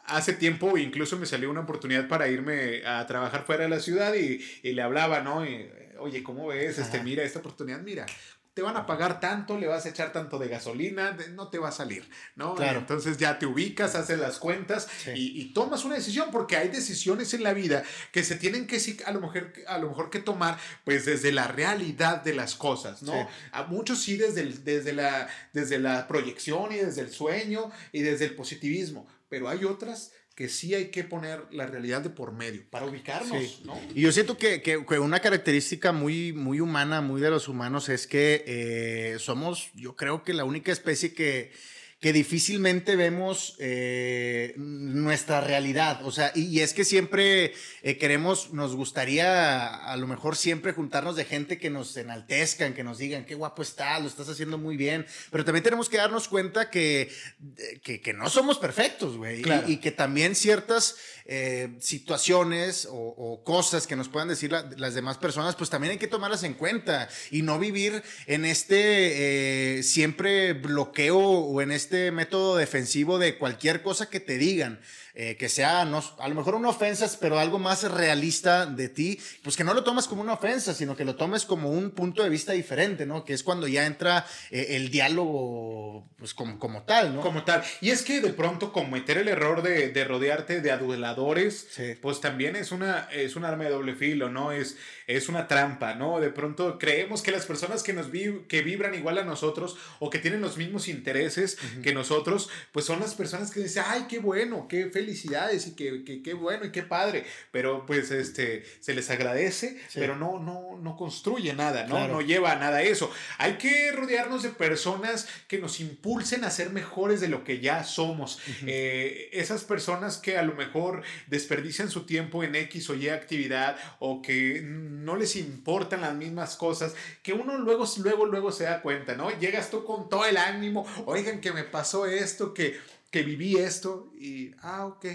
[SPEAKER 1] Hace tiempo incluso me salió una oportunidad para irme a trabajar fuera de la ciudad y, y le hablaba, ¿no? Y, Oye, ¿cómo ves? Este,
[SPEAKER 2] Ajá.
[SPEAKER 1] mira, esta oportunidad, mira, te van a pagar tanto, le vas a echar tanto de gasolina, no te va a salir, ¿no?
[SPEAKER 2] Claro.
[SPEAKER 1] Entonces ya te ubicas, haces las cuentas
[SPEAKER 2] Sí.
[SPEAKER 1] y, y tomas una decisión, porque hay decisiones en la vida que se tienen que a lo mejor, a lo mejor que tomar, pues desde la realidad de las cosas, ¿no?
[SPEAKER 2] Sí.
[SPEAKER 1] A muchos sí desde, el- desde, la, desde la proyección y desde el sueño y desde el positivismo, pero hay otras que sí hay que poner la realidad de por medio para ubicarnos,
[SPEAKER 2] Sí.
[SPEAKER 1] ¿no?
[SPEAKER 2] Y yo siento que, que- que una característica muy, muy humana, muy de los humanos, es que eh, somos, yo creo que la única especie que, que difícilmente vemos eh, nuestra realidad. O sea, y, y es que siempre eh, queremos, nos gustaría a lo mejor siempre juntarnos de gente que nos enaltezcan, que nos digan, qué guapo estás, lo estás haciendo muy bien. Pero también tenemos que darnos cuenta que, que, que no somos perfectos, güey. Y que también ciertas eh, situaciones o, cosas que nos puedan decir la- las demás personas, pues también hay que tomarlas en cuenta y no vivir en este eh, siempre bloqueo o en este método defensivo de cualquier cosa que te digan. Eh, que sea no, a lo mejor una ofensa, pero algo más realista de ti, pues que no lo tomes como una ofensa, sino que lo tomes como un punto de vista diferente, ¿no? Que es cuando ya entra eh, el diálogo, pues como, como tal, ¿no?
[SPEAKER 1] Como tal. Y es que de pronto cometer el error de, de rodearte de aduladores,
[SPEAKER 2] Sí.
[SPEAKER 1] pues también es una es un arma de doble filo, ¿no? Es, es una trampa, ¿no? De pronto creemos que las personas que nos vi- que vibran igual a nosotros o que tienen los mismos intereses, que nosotros, pues son las personas que dicen, ay, qué bueno, qué felicidades y qué, qué, bueno y qué padre, pero pues este, se les agradece, pero no, no, no construye nada, ¿no? No lleva a nada eso. Hay que rodearnos de personas que nos impulsen a ser mejores de lo que ya somos. Eh, esas personas que a lo mejor desperdician su tiempo en X o Y actividad o que no les importan las mismas cosas, que uno luego, luego, luego se da cuenta, ¿no? Llegas tú con todo el ánimo, oigan que me pasó esto, que, que viví esto y, ah, ok.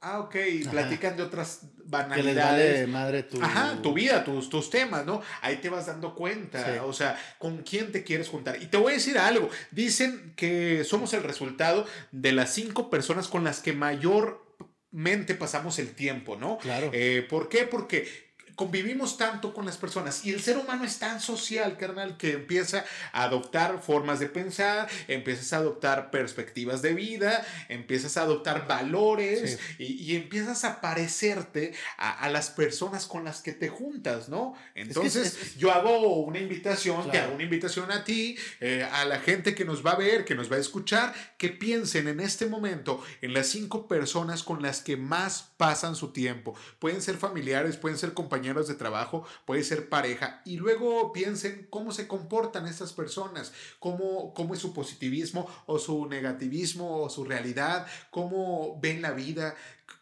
[SPEAKER 1] Ah, ok, y platican de otras banalidades.
[SPEAKER 2] Que madre tu...
[SPEAKER 1] Ajá, tu vida, tus, tus temas, ¿no? Ahí te vas dando cuenta, o sea, con quién te quieres juntar. Y te voy a decir algo, dicen que somos el resultado de las cinco personas con las que mayormente pasamos el tiempo, ¿no?
[SPEAKER 2] Claro.
[SPEAKER 1] Eh, ¿Por qué? Porque convivimos tanto con las personas y el ser humano es tan social, carnal, que empieza a adoptar formas de pensar, empiezas a adoptar perspectivas de vida, empiezas a adoptar valores y, empiezas a parecerte a, las personas con las que te juntas, ¿no? Entonces, yo hago una invitación, te hago una invitación a ti, eh, a la gente que nos va a ver, que nos va a escuchar, que piensen en este momento en las cinco personas con las que más pasan su tiempo. Pueden ser familiares, pueden ser compañeros de trabajo, puede ser pareja, y luego piensen cómo se comportan estas personas, cómo, cómo es su positivismo o su negativismo o su realidad, cómo ven la vida,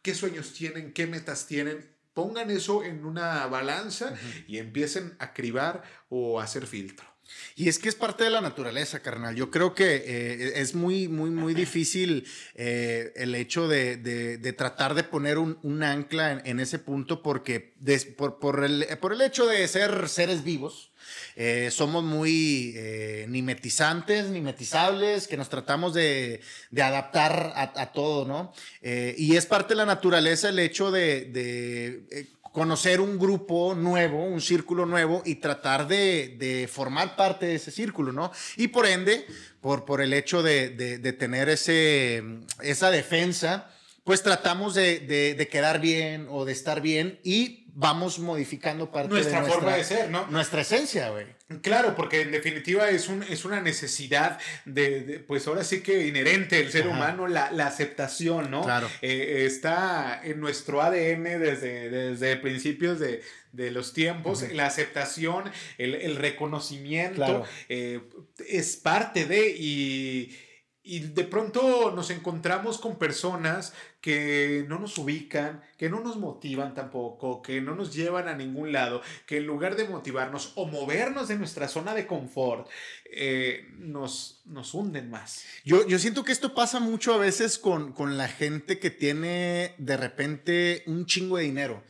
[SPEAKER 1] qué sueños tienen, qué metas tienen. Pongan eso en una balanza y empiecen a cribar o a hacer filtro.
[SPEAKER 2] Y es que es parte de la naturaleza, carnal. Yo creo que eh, es muy, muy, muy difícil eh, el hecho de, de, tratar de poner un, un ancla en, ese punto porque por, por, el, por, el, hecho de ser seres vivos, eh, somos muy nimetizantes, nimetizables, que nos tratamos de, de adaptar a, a, todo, ¿no? y es parte de la naturaleza el hecho de conocer un grupo nuevo, un círculo nuevo y tratar de, formar parte de ese círculo, ¿no? Y por ende, por, por el hecho de, de tener ese, esa defensa, pues tratamos de, quedar bien o de estar bien y vamos modificando parte
[SPEAKER 1] nuestra de nuestra forma de ser, ¿no?
[SPEAKER 2] Nuestra esencia, güey.
[SPEAKER 1] Claro, porque en definitiva es, un, es una necesidad de, pues ahora sí que inherente el ser humano, la, aceptación, ¿no?
[SPEAKER 2] Claro.
[SPEAKER 1] Eh, está en nuestro ADN desde, desde principios de, los tiempos, la aceptación, el, reconocimiento, eh, es parte de y y de pronto nos encontramos con personas que no nos ubican, que no nos motivan tampoco, que no nos llevan a ningún lado, que en lugar de motivarnos o movernos de nuestra zona de confort, eh, nos, nos hunden más.
[SPEAKER 2] Yo, yo siento que esto pasa mucho a veces con, con la gente que tiene de repente un chingo de dinero.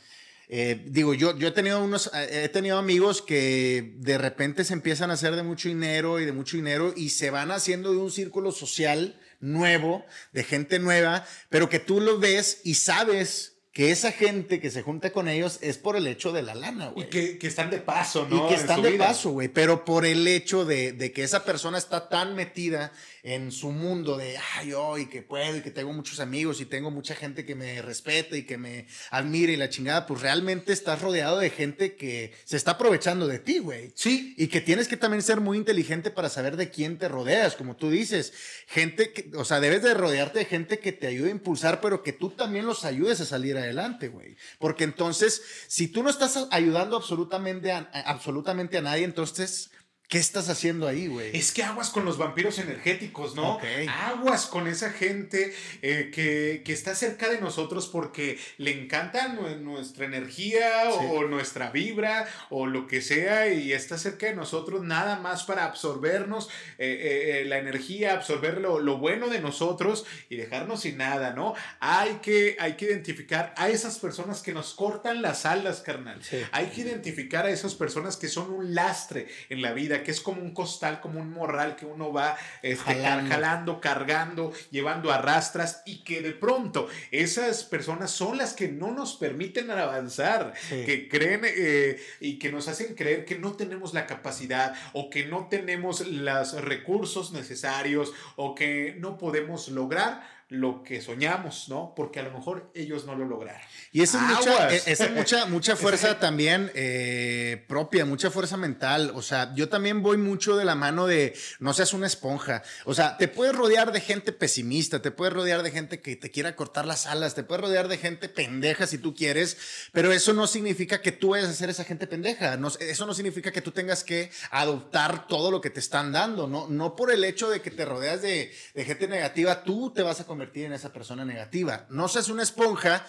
[SPEAKER 2] Eh, digo, yo, yo he tenido unos, eh, he tenido amigos que de repente se empiezan a hacer de mucho dinero y de mucho dinero y se van haciendo de un círculo social nuevo, de gente nueva, pero que tú lo ves y sabes que esa gente que se junta con ellos es por el hecho de la lana, güey.
[SPEAKER 1] Y que, que, están de paso, ¿no?
[SPEAKER 2] Y que están de paso, güey, pero por el hecho de, de, que esa persona está tan metida en su mundo de, ay, yo, y que puedo, y que tengo muchos amigos, y tengo mucha gente que me respeta y que me admira y la chingada, pues realmente estás rodeado de gente que se está aprovechando de ti, güey.
[SPEAKER 1] Sí.
[SPEAKER 2] Y que tienes que también ser muy inteligente para saber de quién te rodeas, como tú dices. Gente que, o sea, debes de rodearte de gente que te ayude a impulsar, pero que tú también los ayudes a salir adelante, güey. Porque entonces, si tú no estás ayudando absolutamente a, absolutamente a nadie, entonces ¿Qué estás haciendo ahí, güey?
[SPEAKER 1] Es que aguas con los vampiros energéticos, ¿no? Aguas con esa gente eh, que, está cerca de nosotros porque le encanta nuestra energía o nuestra vibra o lo que sea y está cerca de nosotros nada más para absorbernos eh, eh, la energía, absorber lo, bueno de nosotros y dejarnos sin nada, ¿no? Hay que, hay que identificar a esas personas que nos cortan las alas, carnal. Hay que identificar a esas personas que son un lastre en la vida que es como un costal, como un morral que uno va este, jalando. cargando, llevando a rastras y que de pronto esas personas son las que no nos permiten avanzar, que creen eh, y que nos hacen creer que no tenemos la capacidad o que no tenemos los recursos necesarios o que no podemos lograr lo que soñamos, ¿no? Porque a lo mejor ellos no lo lograron.
[SPEAKER 2] Y esa es mucha, e, mucha, mucha fuerza también eh, propia, mucha fuerza mental. O sea, yo también voy mucho de la mano de no seas una esponja. O sea, te puedes rodear de gente pesimista, te puedes rodear de gente que te quiera cortar las alas, te puedes rodear de gente pendeja si tú quieres, pero eso no significa que tú vayas a ser esa gente pendeja. No, eso no significa que tú tengas que adoptar todo lo que te están dando. No, no por el hecho de que te rodeas de, de gente negativa, tú te vas a convertir en esa persona negativa. No seas una esponja,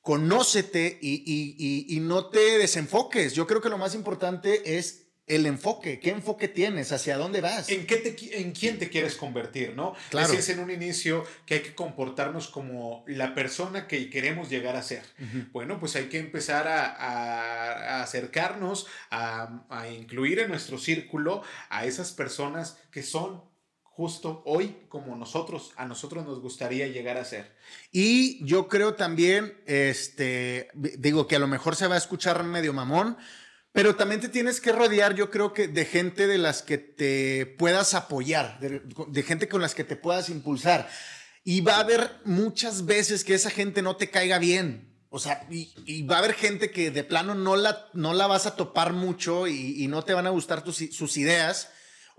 [SPEAKER 2] conócete y, no te desenfoques. Yo creo que lo más importante es el enfoque, qué enfoque tienes, hacia dónde vas.
[SPEAKER 1] ¿En, qué te, en quién te quieres convertir, no? Claro. es en un inicio que hay que comportarnos como la persona que queremos llegar a ser. Bueno, pues hay que empezar a, acercarnos, a, a, incluir en nuestro círculo a esas personas que son justo hoy como nosotros, a nosotros nos gustaría llegar a ser.
[SPEAKER 2] Y yo creo también, este, digo que a lo mejor se va a escuchar medio mamón, pero también te tienes que rodear, yo creo que de gente de las que te puedas apoyar, de, gente con las que te puedas impulsar. Y va a haber muchas veces que esa gente no te caiga bien. O sea, y, va a haber gente que de plano no la, no la vas a topar mucho y, no te van a gustar tus, sus ideas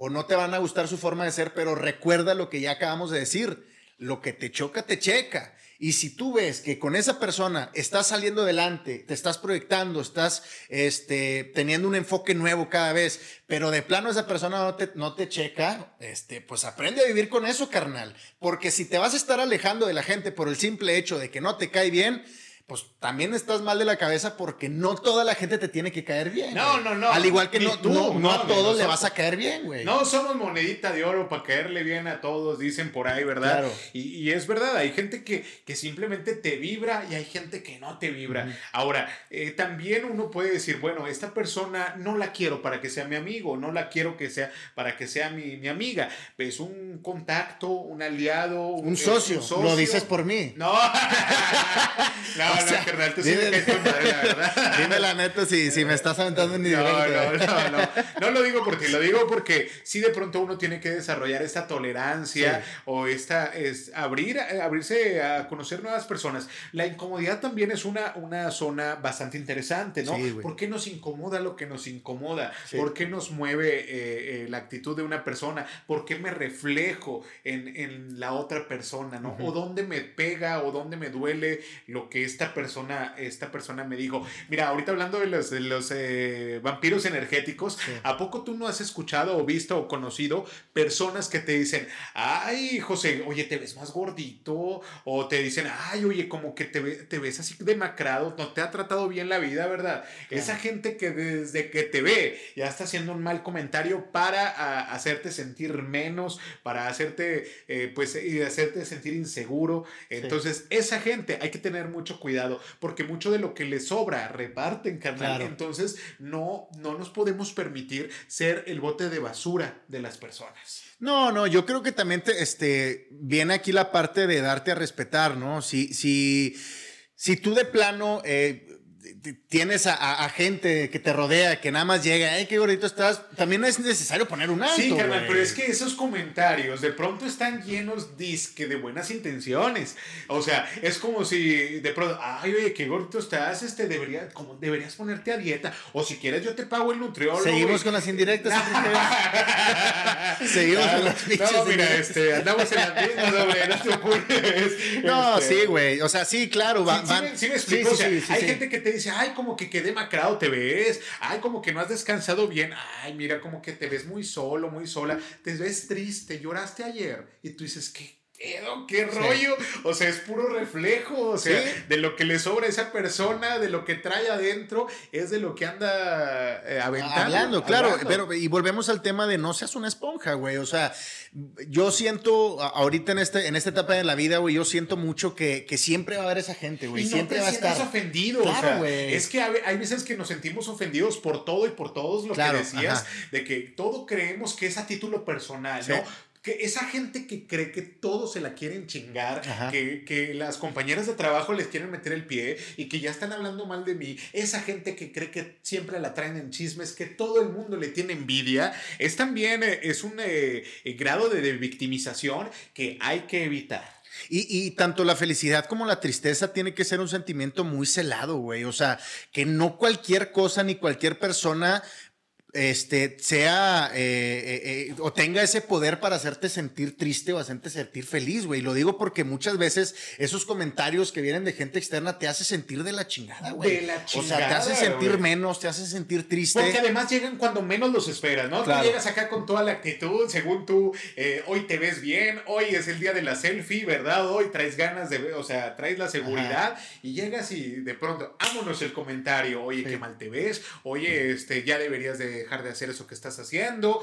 [SPEAKER 2] o no te van a gustar su forma de ser, pero recuerda lo que ya acabamos de decir, lo que te choca, te checa. Y si tú ves que con esa persona estás saliendo adelante, te estás proyectando, estás este, teniendo un enfoque nuevo cada vez, pero de plano esa persona no te, no te checa, este, pues aprende a vivir con eso, carnal. Porque si te vas a estar alejando de la gente por el simple hecho de que no te cae bien, pues también estás mal de la cabeza porque no toda la gente te tiene que caer bien.
[SPEAKER 1] No, no, no.
[SPEAKER 2] Al igual que no, no, a todos le vas a caer bien, güey.
[SPEAKER 1] No somos monedita de oro para caerle bien a todos, dicen por ahí, ¿verdad? Claro. Y, es verdad, hay gente que, que, simplemente te vibra y hay gente que no te vibra. Ahora, eh, también uno puede decir, bueno, esta persona no la quiero para que sea mi amigo, no la quiero que sea para que sea mi, mi amiga. Pues un contacto, un aliado,
[SPEAKER 2] un, socio. un socio. Lo dices por mí.
[SPEAKER 1] No. no,
[SPEAKER 2] dime, la verdad. si, si me estás aventando en
[SPEAKER 1] no, no, no, no. No lo digo por ti, lo digo porque si de pronto uno tiene que desarrollar esta tolerancia o esta, es abrir, abrirse a conocer nuevas personas. La incomodidad también es una, una zona bastante interesante, ¿no? ¿Por qué nos incomoda lo que nos incomoda? ¿Por qué nos mueve eh, eh, la actitud de una persona? ¿Por qué me reflejo en, en la otra persona, ¿no? O dónde me pega o dónde me duele lo que esta persona, esta persona me dijo, mira, ahorita hablando de los, de los eh, vampiros energéticos, ¿a poco tú no has escuchado o visto o conocido personas que te dicen, ay, José, oye, te ves más gordito? O te dicen, ay, oye, como que te, te ves así demacrado, no te ha tratado bien la vida, ¿verdad? Esa gente que desde que te ve ya está haciendo un mal comentario para hacerte sentir menos, para hacerte, eh, pues, y hacerte sentir inseguro. Entonces, esa gente hay que tener mucho cuidado porque mucho de lo que le sobra reparten, carnal. Entonces, no, no nos podemos permitir ser el bote de basura de las personas.
[SPEAKER 2] No, no, yo creo que también te, este, viene aquí la parte de darte a respetar, ¿no? Si, si, si tú de plano eh, tienes a, gente que te rodea, que nada más llega, ay, qué gordito estás, también es necesario poner un alto.
[SPEAKER 1] Sí, carnal, pero es que esos comentarios de pronto están llenos disque de buenas intenciones. O sea, es como si de pronto, ay, oye, qué gordito estás, este, debería, como, deberías ponerte a dieta. O si quieres, yo te pago el nutriólogo.
[SPEAKER 2] Seguimos con las indirectas. Seguimos con las
[SPEAKER 1] pinches. No, mira, este, andamos en las mismas, no te ocurres.
[SPEAKER 2] No, este, sí, güey. O sea, sí, claro.
[SPEAKER 1] sí, me, explico. o sea, hay gente que te dice, ay, como que quedé macrado te ves, ay, como que no has descansado bien, ay, mira, como que te ves muy solo, muy sola, te ves triste, lloraste ayer y tú dices, ¿qué? ¿Qué rollo? O sea, es puro reflejo, o sea, de lo que le sobra a esa persona, de lo que trae adentro, es de lo que anda eh, aventando.
[SPEAKER 2] Hablando, claro, pero y volvemos al tema de no seas una esponja, güey, o sea, yo siento, ahorita en, este, en esta etapa de la vida, güey, yo siento mucho que, siempre va a haber esa gente, güey, siempre va a estar.
[SPEAKER 1] ofendido, claro, güey. Es que hay veces que nos sentimos ofendidos por todo y por todos lo que decías, de que todo creemos que es a título personal, ¿no? Que esa gente que cree que todos se la quieren chingar, que, que, las compañeras de trabajo les quieren meter el pie y que ya están hablando mal de mí, esa gente que cree que siempre la traen en chismes, que todo el mundo le tiene envidia, es también eh, es un eh, eh, grado de, de victimización que hay que evitar.
[SPEAKER 2] Y, y, tanto la felicidad como la tristeza tiene que ser un sentimiento muy celado, güey. O sea, que no cualquier cosa ni cualquier persona este, sea eh, eh, eh, o tenga ese poder para hacerte sentir triste o hacerte sentir feliz, güey. Lo digo porque muchas veces esos comentarios que vienen de gente externa te hace sentir de la chingada, güey.
[SPEAKER 1] De la chingada.
[SPEAKER 2] O sea, te hace sentir menos, te hace sentir triste.
[SPEAKER 1] Porque además llegan cuando menos los esperas, ¿no? Tú llegas acá con toda la actitud, según tú, hoy te ves bien, hoy es el día de la selfie, ¿verdad? Hoy traes ganas de, o sea, traes la seguridad y llegas y de pronto, vámonos el comentario, oye, qué mal te ves, oye, este, ya deberías de dejar de hacer eso que estás haciendo.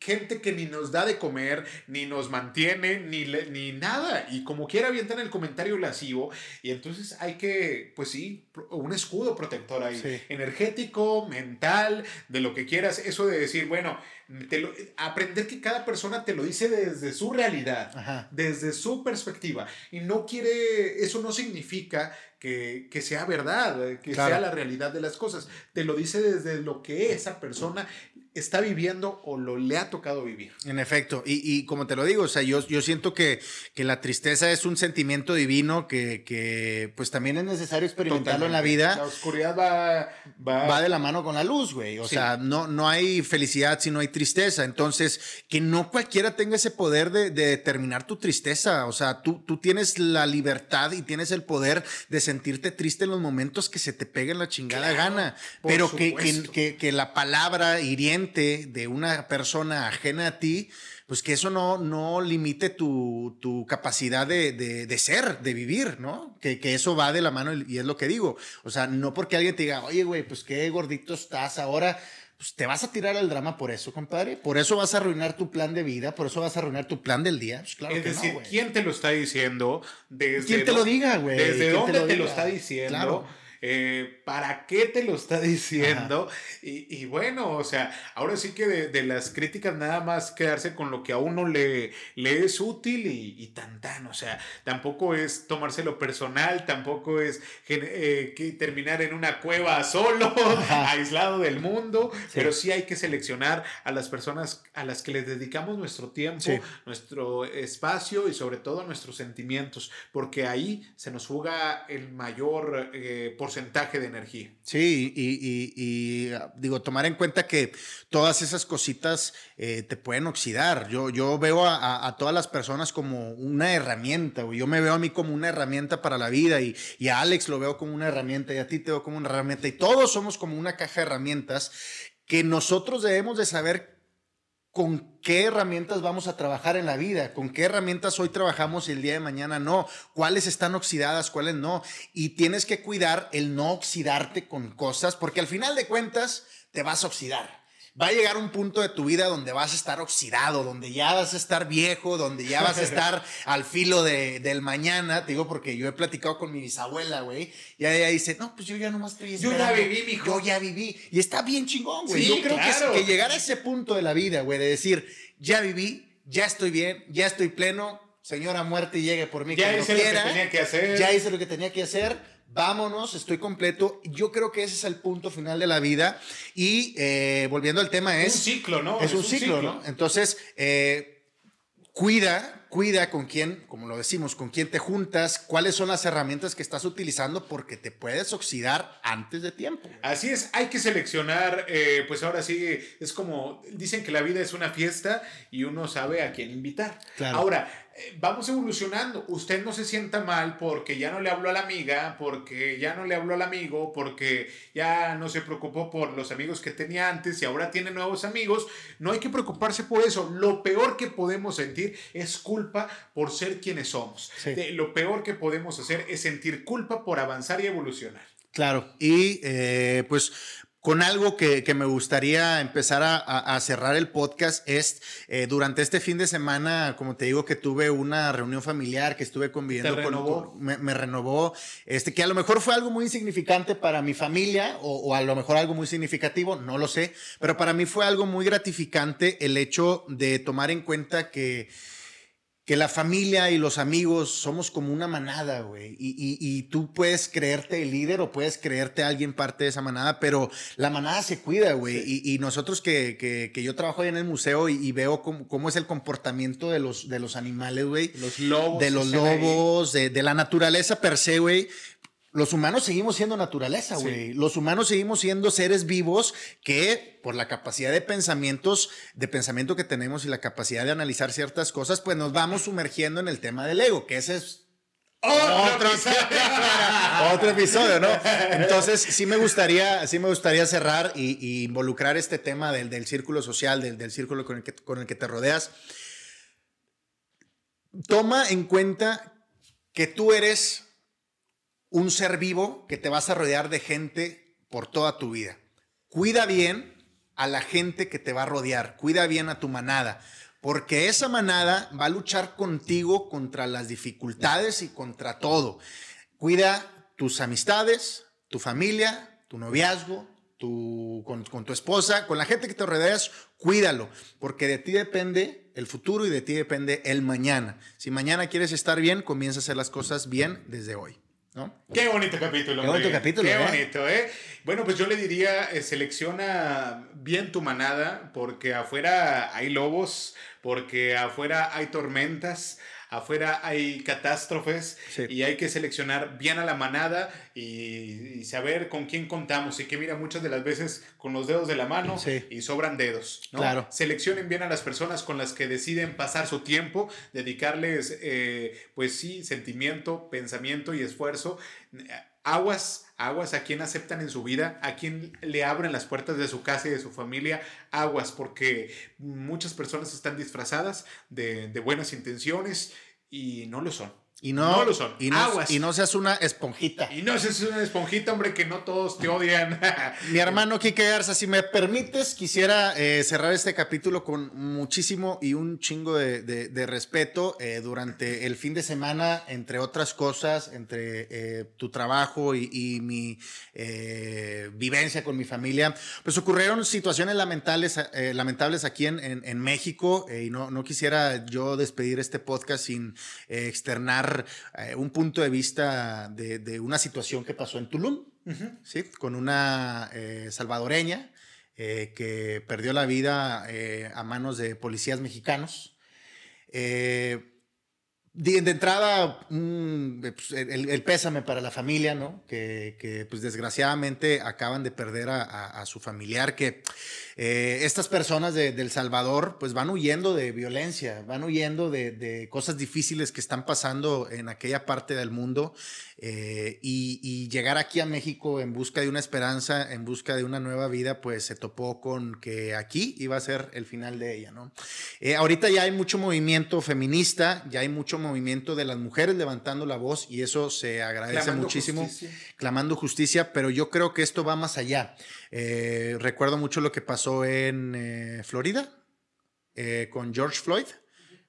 [SPEAKER 1] Gente que ni nos da de comer, ni nos mantiene, ni, ni nada. Y como quiera avientan el comentario lascivo. Y entonces hay que, pues sí, un escudo protector ahí. Energético, mental, de lo que quieras. Eso de decir, bueno, te aprender que cada persona te lo dice desde su realidad, desde su perspectiva. Y no quiere, eso no significa que, que sea verdad, que sea la realidad de las cosas. Te lo dice desde lo que esa persona está viviendo o lo le ha tocado vivir.
[SPEAKER 2] En efecto, y, y como te lo digo, o sea, yo, yo siento que, que la tristeza es un sentimiento divino que, que pues también es necesario experimentarlo en la vida.
[SPEAKER 1] La oscuridad va, va...
[SPEAKER 2] va de la mano con la luz, güey. O sea, no, no hay felicidad si no hay tristeza. Entonces, que no cualquiera tenga ese poder de, de determinar tu tristeza. O sea, tú, tú tienes la libertad y tienes el poder de sentirte triste en los momentos que se te pegue la chingada gana. Pero que, que, que la palabra hiriente de una persona ajena a ti, pues que eso no, no limite tu, capacidad de, ser, de vivir, ¿no? Que, eso va de la mano y es lo que digo. O sea, no porque alguien te diga, oye, güey, pues qué gordito estás ahora. Pues te vas a tirar al drama por eso, compadre. Por eso vas a arruinar tu plan de vida, por eso vas a arruinar tu plan del día. Pues claro
[SPEAKER 1] es
[SPEAKER 2] que
[SPEAKER 1] decir,
[SPEAKER 2] no,
[SPEAKER 1] ¿quién te lo está diciendo?
[SPEAKER 2] Desde ¿Quién te lo diga, güey?
[SPEAKER 1] ¿Desde dónde te, lo, está diciendo? Claro. Eh, ¿para qué te lo está diciendo? Y, bueno, o sea, ahora sí que de, las críticas nada más quedarse con lo que a uno le, le es útil y, tan tan, o sea, tampoco es tomárselo personal, tampoco es eh, que terminar en una cueva solo, aislado del mundo, pero sí hay que seleccionar a las personas a las que les dedicamos nuestro tiempo, nuestro espacio y sobre todo nuestros sentimientos, porque ahí se nos fuga el mayor eh, porcentaje de energía.
[SPEAKER 2] Sí, y, digo, tomar en cuenta que todas esas cositas eh, te pueden oxidar. Yo, yo veo a, todas las personas como una herramienta, o yo me veo a mí como una herramienta para la vida y, y a Alex lo veo como una herramienta y a ti te veo como una herramienta y todos somos como una caja de herramientas que nosotros debemos de saber con qué herramientas vamos a trabajar en la vida, con qué herramientas hoy trabajamos y el día de mañana no, cuáles están oxidadas, cuáles no. Y tienes que cuidar el no oxidarte con cosas, porque al final de cuentas te vas a oxidar va a llegar un punto de tu vida donde vas a estar oxidado, donde ya vas a estar viejo, donde ya vas a estar al filo de, del mañana. Te digo porque yo he platicado con mi bisabuela, güey, y ella dice, no, pues yo ya nomás estoy
[SPEAKER 1] esperando. Yo ya viví, mijo.
[SPEAKER 2] Yo ya viví. Y está bien chingón, güey. yo creo que, que llegar a ese punto de la vida, güey, de decir, ya viví, ya estoy bien, ya estoy pleno, señora muerte, llegue por mí
[SPEAKER 1] ya hice lo que tenía que hacer.
[SPEAKER 2] Ya hice lo que tenía que hacer vámonos, estoy completo. Yo creo que ese es el punto final de la vida. Y eh, volviendo al tema es...
[SPEAKER 1] Un ciclo, ¿no?
[SPEAKER 2] Es, un, ciclo, ¿no? Entonces, eh, cuida, cuida con quién, como lo decimos, con quién te juntas, cuáles son las herramientas que estás utilizando porque te puedes oxidar antes de tiempo.
[SPEAKER 1] Así es, hay que seleccionar, eh, pues ahora sí, es como, dicen que la vida es una fiesta y uno sabe a quién invitar. Ahora, eh, vamos evolucionando. Usted no se sienta mal porque ya no le habló a la amiga, porque ya no le habló al amigo, porque ya no se preocupó por los amigos que tenía antes y ahora tiene nuevos amigos. No hay que preocuparse por eso. Lo peor que podemos sentir es culpa por ser quienes somos. lo peor que podemos hacer es sentir culpa por avanzar y evolucionar.
[SPEAKER 2] Claro, y eh, pues con algo que, me gustaría empezar a, cerrar el podcast es, eh, durante este fin de semana, como te digo, que tuve una reunión familiar, que estuve conviviendo
[SPEAKER 1] con...
[SPEAKER 2] me, renovó, este, que a lo mejor fue algo muy insignificante para mi familia, o, a lo mejor algo muy significativo, no lo sé, pero para mí fue algo muy gratificante el hecho de tomar en cuenta que que la familia y los amigos somos como una manada, güey. Y, tú puedes creerte el líder o puedes creerte alguien parte de esa manada, pero la manada se cuida, güey. Y, nosotros que, yo trabajo ahí en el museo y, veo cómo, es el comportamiento de los, de los animales, güey.
[SPEAKER 1] Los lobos.
[SPEAKER 2] De los lobos, de, de, la naturaleza per se, güey los humanos seguimos siendo naturaleza, güey. Los humanos seguimos siendo seres vivos que por la capacidad de pensamientos, de pensamiento que tenemos y la capacidad de analizar ciertas cosas, pues nos vamos sumergiendo en el tema del ego, que ese es otro, otro episodio, ¿no? Entonces, sí me gustaría, sí me gustaría cerrar y, involucrar este tema del, círculo social, del, del círculo con el, que, con el que te rodeas. Toma en cuenta que tú eres un ser vivo que te vas a rodear de gente por toda tu vida. Cuida bien a la gente que te va a rodear, cuida bien a tu manada, porque esa manada va a luchar contigo contra las dificultades y contra todo. Cuida tus amistades, tu familia, tu noviazgo, tu, con, con, tu esposa, con la gente que te rodeas, cuídalo, porque de ti depende el futuro y de ti depende el mañana. Si mañana quieres estar bien, comienza a hacer las cosas bien desde hoy.
[SPEAKER 1] Qué bonito capítulo.
[SPEAKER 2] Qué bonito capítulo.
[SPEAKER 1] Qué ¿eh? bonito, ¿eh? Bueno, pues yo le diría, eh, selecciona bien tu manada, porque afuera hay lobos, porque afuera hay tormentas, afuera hay catástrofes y hay que seleccionar bien a la manada y, saber con quién contamos. Y que mira, muchas de las veces con los dedos de la mano y sobran dedos.
[SPEAKER 2] Claro.
[SPEAKER 1] Seleccionen bien a las personas con las que deciden pasar su tiempo, dedicarles, eh, pues sí, sentimiento, pensamiento y esfuerzo. Aguas, aguas a quien aceptan en su vida, a quien le abren las puertas de su casa y de su familia, aguas, porque muchas personas están disfrazadas de, de buenas intenciones y no lo son.
[SPEAKER 2] Y no,
[SPEAKER 1] lo son.
[SPEAKER 2] Y no, y no seas una esponjita.
[SPEAKER 1] Y no seas una esponjita, hombre, que no todos te odian.
[SPEAKER 2] Mi hermano Kike Garza, si me permites, quisiera eh, cerrar este capítulo con muchísimo y un chingo de, respeto eh, durante el fin de semana, entre otras cosas, entre eh, tu trabajo y, mi vivencia con mi familia. Pues ocurrieron situaciones lamentables, lamentables aquí en, en México y no, no quisiera yo despedir este podcast sin externar eh, un punto de vista de, una situación que pasó en Tulum, ¿sí? con una eh, salvadoreña eh, que perdió la vida a manos de policías mexicanos. De, entrada, pues, el, pésame para la familia, ¿no? Que, pues desgraciadamente acaban de perder a, su familiar, que estas personas de, El Salvador pues van huyendo de violencia, van huyendo de, de, cosas difíciles que están pasando en aquella parte del mundo eh, y, llegar aquí a México en busca de una esperanza, en busca de una nueva vida, pues se topó con que aquí iba a ser el final de ella, ¿no? Eh, ahorita ya hay mucho movimiento feminista, ya hay mucho movimiento de las mujeres levantando la voz y eso se agradece muchísimo, clamando justicia, pero yo creo que esto va más allá. Eh, recuerdo mucho lo que pasó en Florida con George Floyd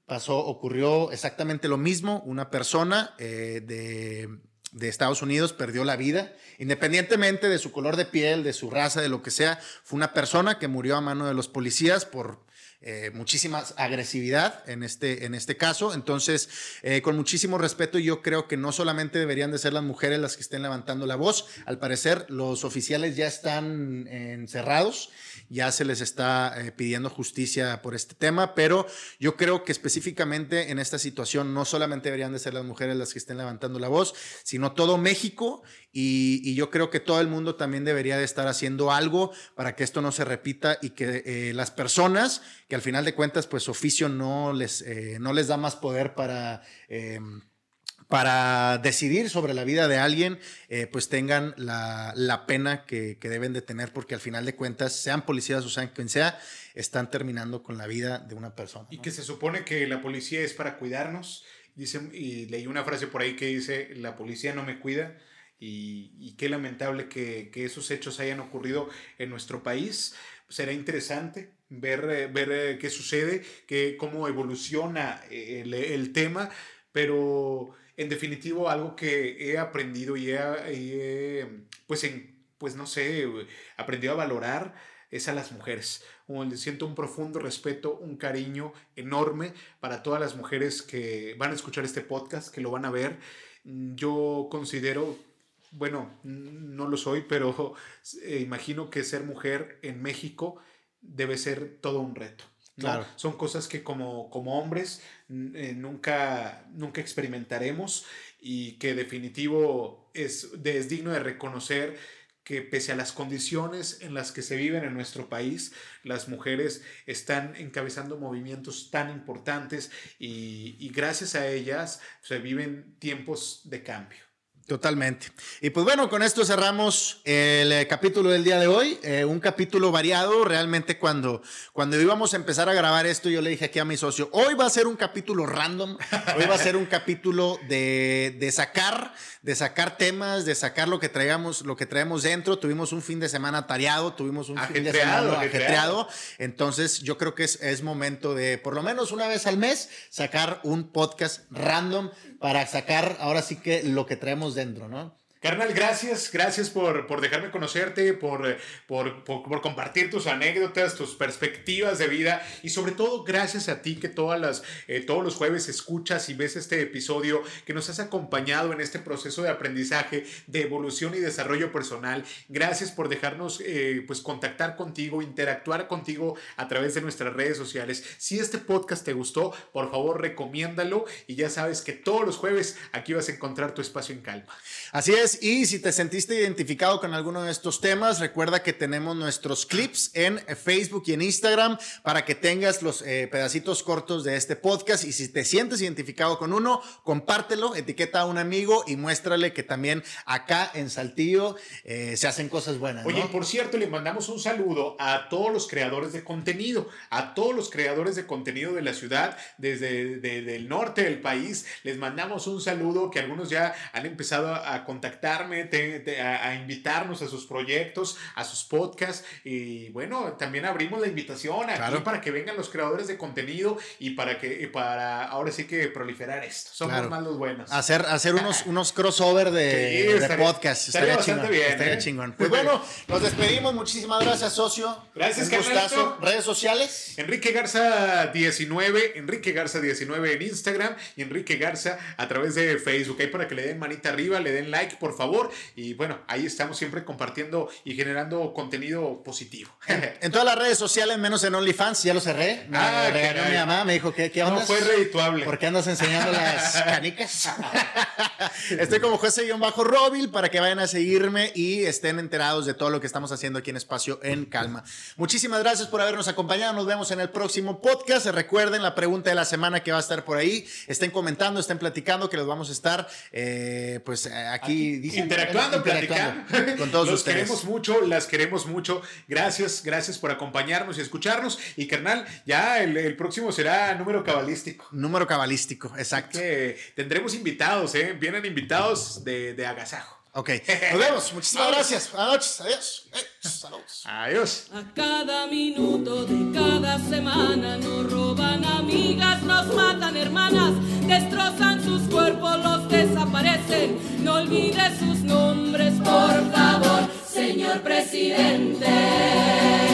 [SPEAKER 2] pasó, ocurrió exactamente lo mismo. Una persona de de Estados Unidos perdió la vida, independientemente de su color de piel, de su raza, de lo que sea, fue una persona que murió a mano de los policías por eh, muchísima agresividad en este, en este caso. Entonces, eh, con muchísimo respeto, yo creo que no solamente deberían de ser las mujeres las que estén levantando la voz, al parecer los oficiales ya están encerrados, ya se les está eh, pidiendo justicia por este tema, pero yo creo que específicamente en esta situación no solamente deberían de ser las mujeres las que estén levantando la voz, sino todo México y, yo creo que todo el mundo también debería de estar haciendo algo para que esto no se repita y que las personas que al final de cuentas, pues oficio no les, eh, no les da más poder para... Em, para decidir sobre la vida de alguien, eh, pues tengan la, pena que, deben de tener, porque al final de cuentas, sean policías o sean quien sea, están terminando con la vida de una persona.
[SPEAKER 1] Y que se supone que la policía es para cuidarnos. Dicen, y leí una frase por ahí que dice, la policía no me cuida. Y, qué lamentable que, que, esos hechos hayan ocurrido en nuestro país. Será interesante ver, eh, ver eh, qué sucede, que, cómo evoluciona eh, el, tema, pero en definitivo algo que he aprendido y he, pues, en, pues no sé, aprendido a valorar es a las mujeres. siento un profundo respeto, un cariño enorme para todas las mujeres que van a escuchar este podcast, que lo van a ver. Yo considero, bueno, no lo soy, pero eh, imagino que ser mujer en México debe ser todo un reto. Claro. Son cosas que como, como hombres eh, nunca, nunca experimentaremos y que definitivo es, es digno de reconocer que pese a las condiciones en las que se viven en nuestro país, las mujeres están encabezando movimientos tan importantes y, y gracias a ellas se viven tiempos de cambio.
[SPEAKER 2] Totalmente. Y pues bueno, con esto cerramos el eh, capítulo del día de hoy. Eh, un capítulo variado. Realmente cuando, cuando íbamos a empezar a grabar esto, yo le dije aquí a mi socio, hoy va a ser un capítulo random. Hoy va a ser un capítulo de, de sacar, de sacar temas, de sacar lo que traigamos, lo que traemos dentro. Tuvimos un fin de semana tareado, tuvimos un fin de semana ajetreado. Entonces yo creo que es, es momento de, por lo menos una vez al mes, sacar un podcast random para sacar ahora sí que lo que traemos dentro, ¿no?
[SPEAKER 1] Carnal, gracias, gracias por, por dejarme conocerte, por, por, por, compartir tus anécdotas, tus perspectivas de vida y sobre todo gracias a ti que todas las, eh, todos los jueves escuchas y ves este episodio, que nos has acompañado en este proceso de aprendizaje, de evolución y desarrollo personal. Gracias por dejarnos eh, pues contactar contigo, interactuar contigo a través de nuestras redes sociales. Si este podcast te gustó, por favor recomiéndalo y ya sabes que todos los jueves aquí vas a encontrar tu espacio en calma.
[SPEAKER 2] Así es y si te sentiste identificado con alguno de estos temas, recuerda que tenemos nuestros clips en Facebook y en Instagram para que tengas los eh, pedacitos cortos de este podcast. Y si te sientes identificado con uno, compártelo, etiqueta a un amigo y muéstrale que también acá en Saltillo eh, se hacen cosas buenas.
[SPEAKER 1] Oye, por cierto, le mandamos un saludo a todos los creadores de contenido, a todos los creadores de contenido de la ciudad, desde el norte del país. Les mandamos un saludo que algunos ya han empezado a contactar a, invitarnos a sus proyectos, a sus podcasts. Y bueno, también abrimos la invitación aquí para que vengan los creadores de contenido y para que para ahora sí que proliferar esto. Somos más los buenos.
[SPEAKER 2] Hacer, hacer unos, unos crossover de, de podcast. Estaría, chingón. Bien, estaría ¿eh? chingón. Pues bueno, nos despedimos. Muchísimas gracias, socio.
[SPEAKER 1] Gracias,
[SPEAKER 2] Un Redes sociales.
[SPEAKER 1] Enrique Garza 19, Enrique Garza 19 en Instagram y Enrique Garza a través de Facebook. Ahí para que le den manita arriba, le den like, por favor. Y bueno, ahí estamos siempre compartiendo y generando contenido positivo.
[SPEAKER 2] En, todas las redes sociales, menos en OnlyFans, ya lo cerré. Me ah, mi mamá, me dijo, ¿qué, qué onda?
[SPEAKER 1] No fue redituable.
[SPEAKER 2] ¿Por qué andas enseñando las canicas? Estoy como bajo Robil para que vayan a seguirme y estén enterados de todo lo que estamos haciendo aquí en Espacio en Calma. Muchísimas gracias por habernos acompañado. Nos vemos en el próximo podcast. Recuerden la pregunta de la semana que va a estar por ahí. Estén comentando, estén platicando, que los vamos a estar eh, pues aquí
[SPEAKER 1] interactuando, platicando. Con todos Los queremos mucho, las queremos mucho. Gracias, gracias por acompañarnos y escucharnos. Y carnal, ya el, próximo será número cabalístico.
[SPEAKER 2] Número cabalístico, exacto.
[SPEAKER 1] Que tendremos invitados, ¿eh? Vienen invitados de, de agasajo.
[SPEAKER 2] Ok, nos vemos. Muchísimas gracias. Buenas noches. Adiós.
[SPEAKER 1] saludos. Adiós.
[SPEAKER 3] A cada minuto de cada semana nos roban amigas, nos matan hermanas, destrozan sus cuerpos, los desaparecen. No olvides sus nombres, por favor, señor presidente.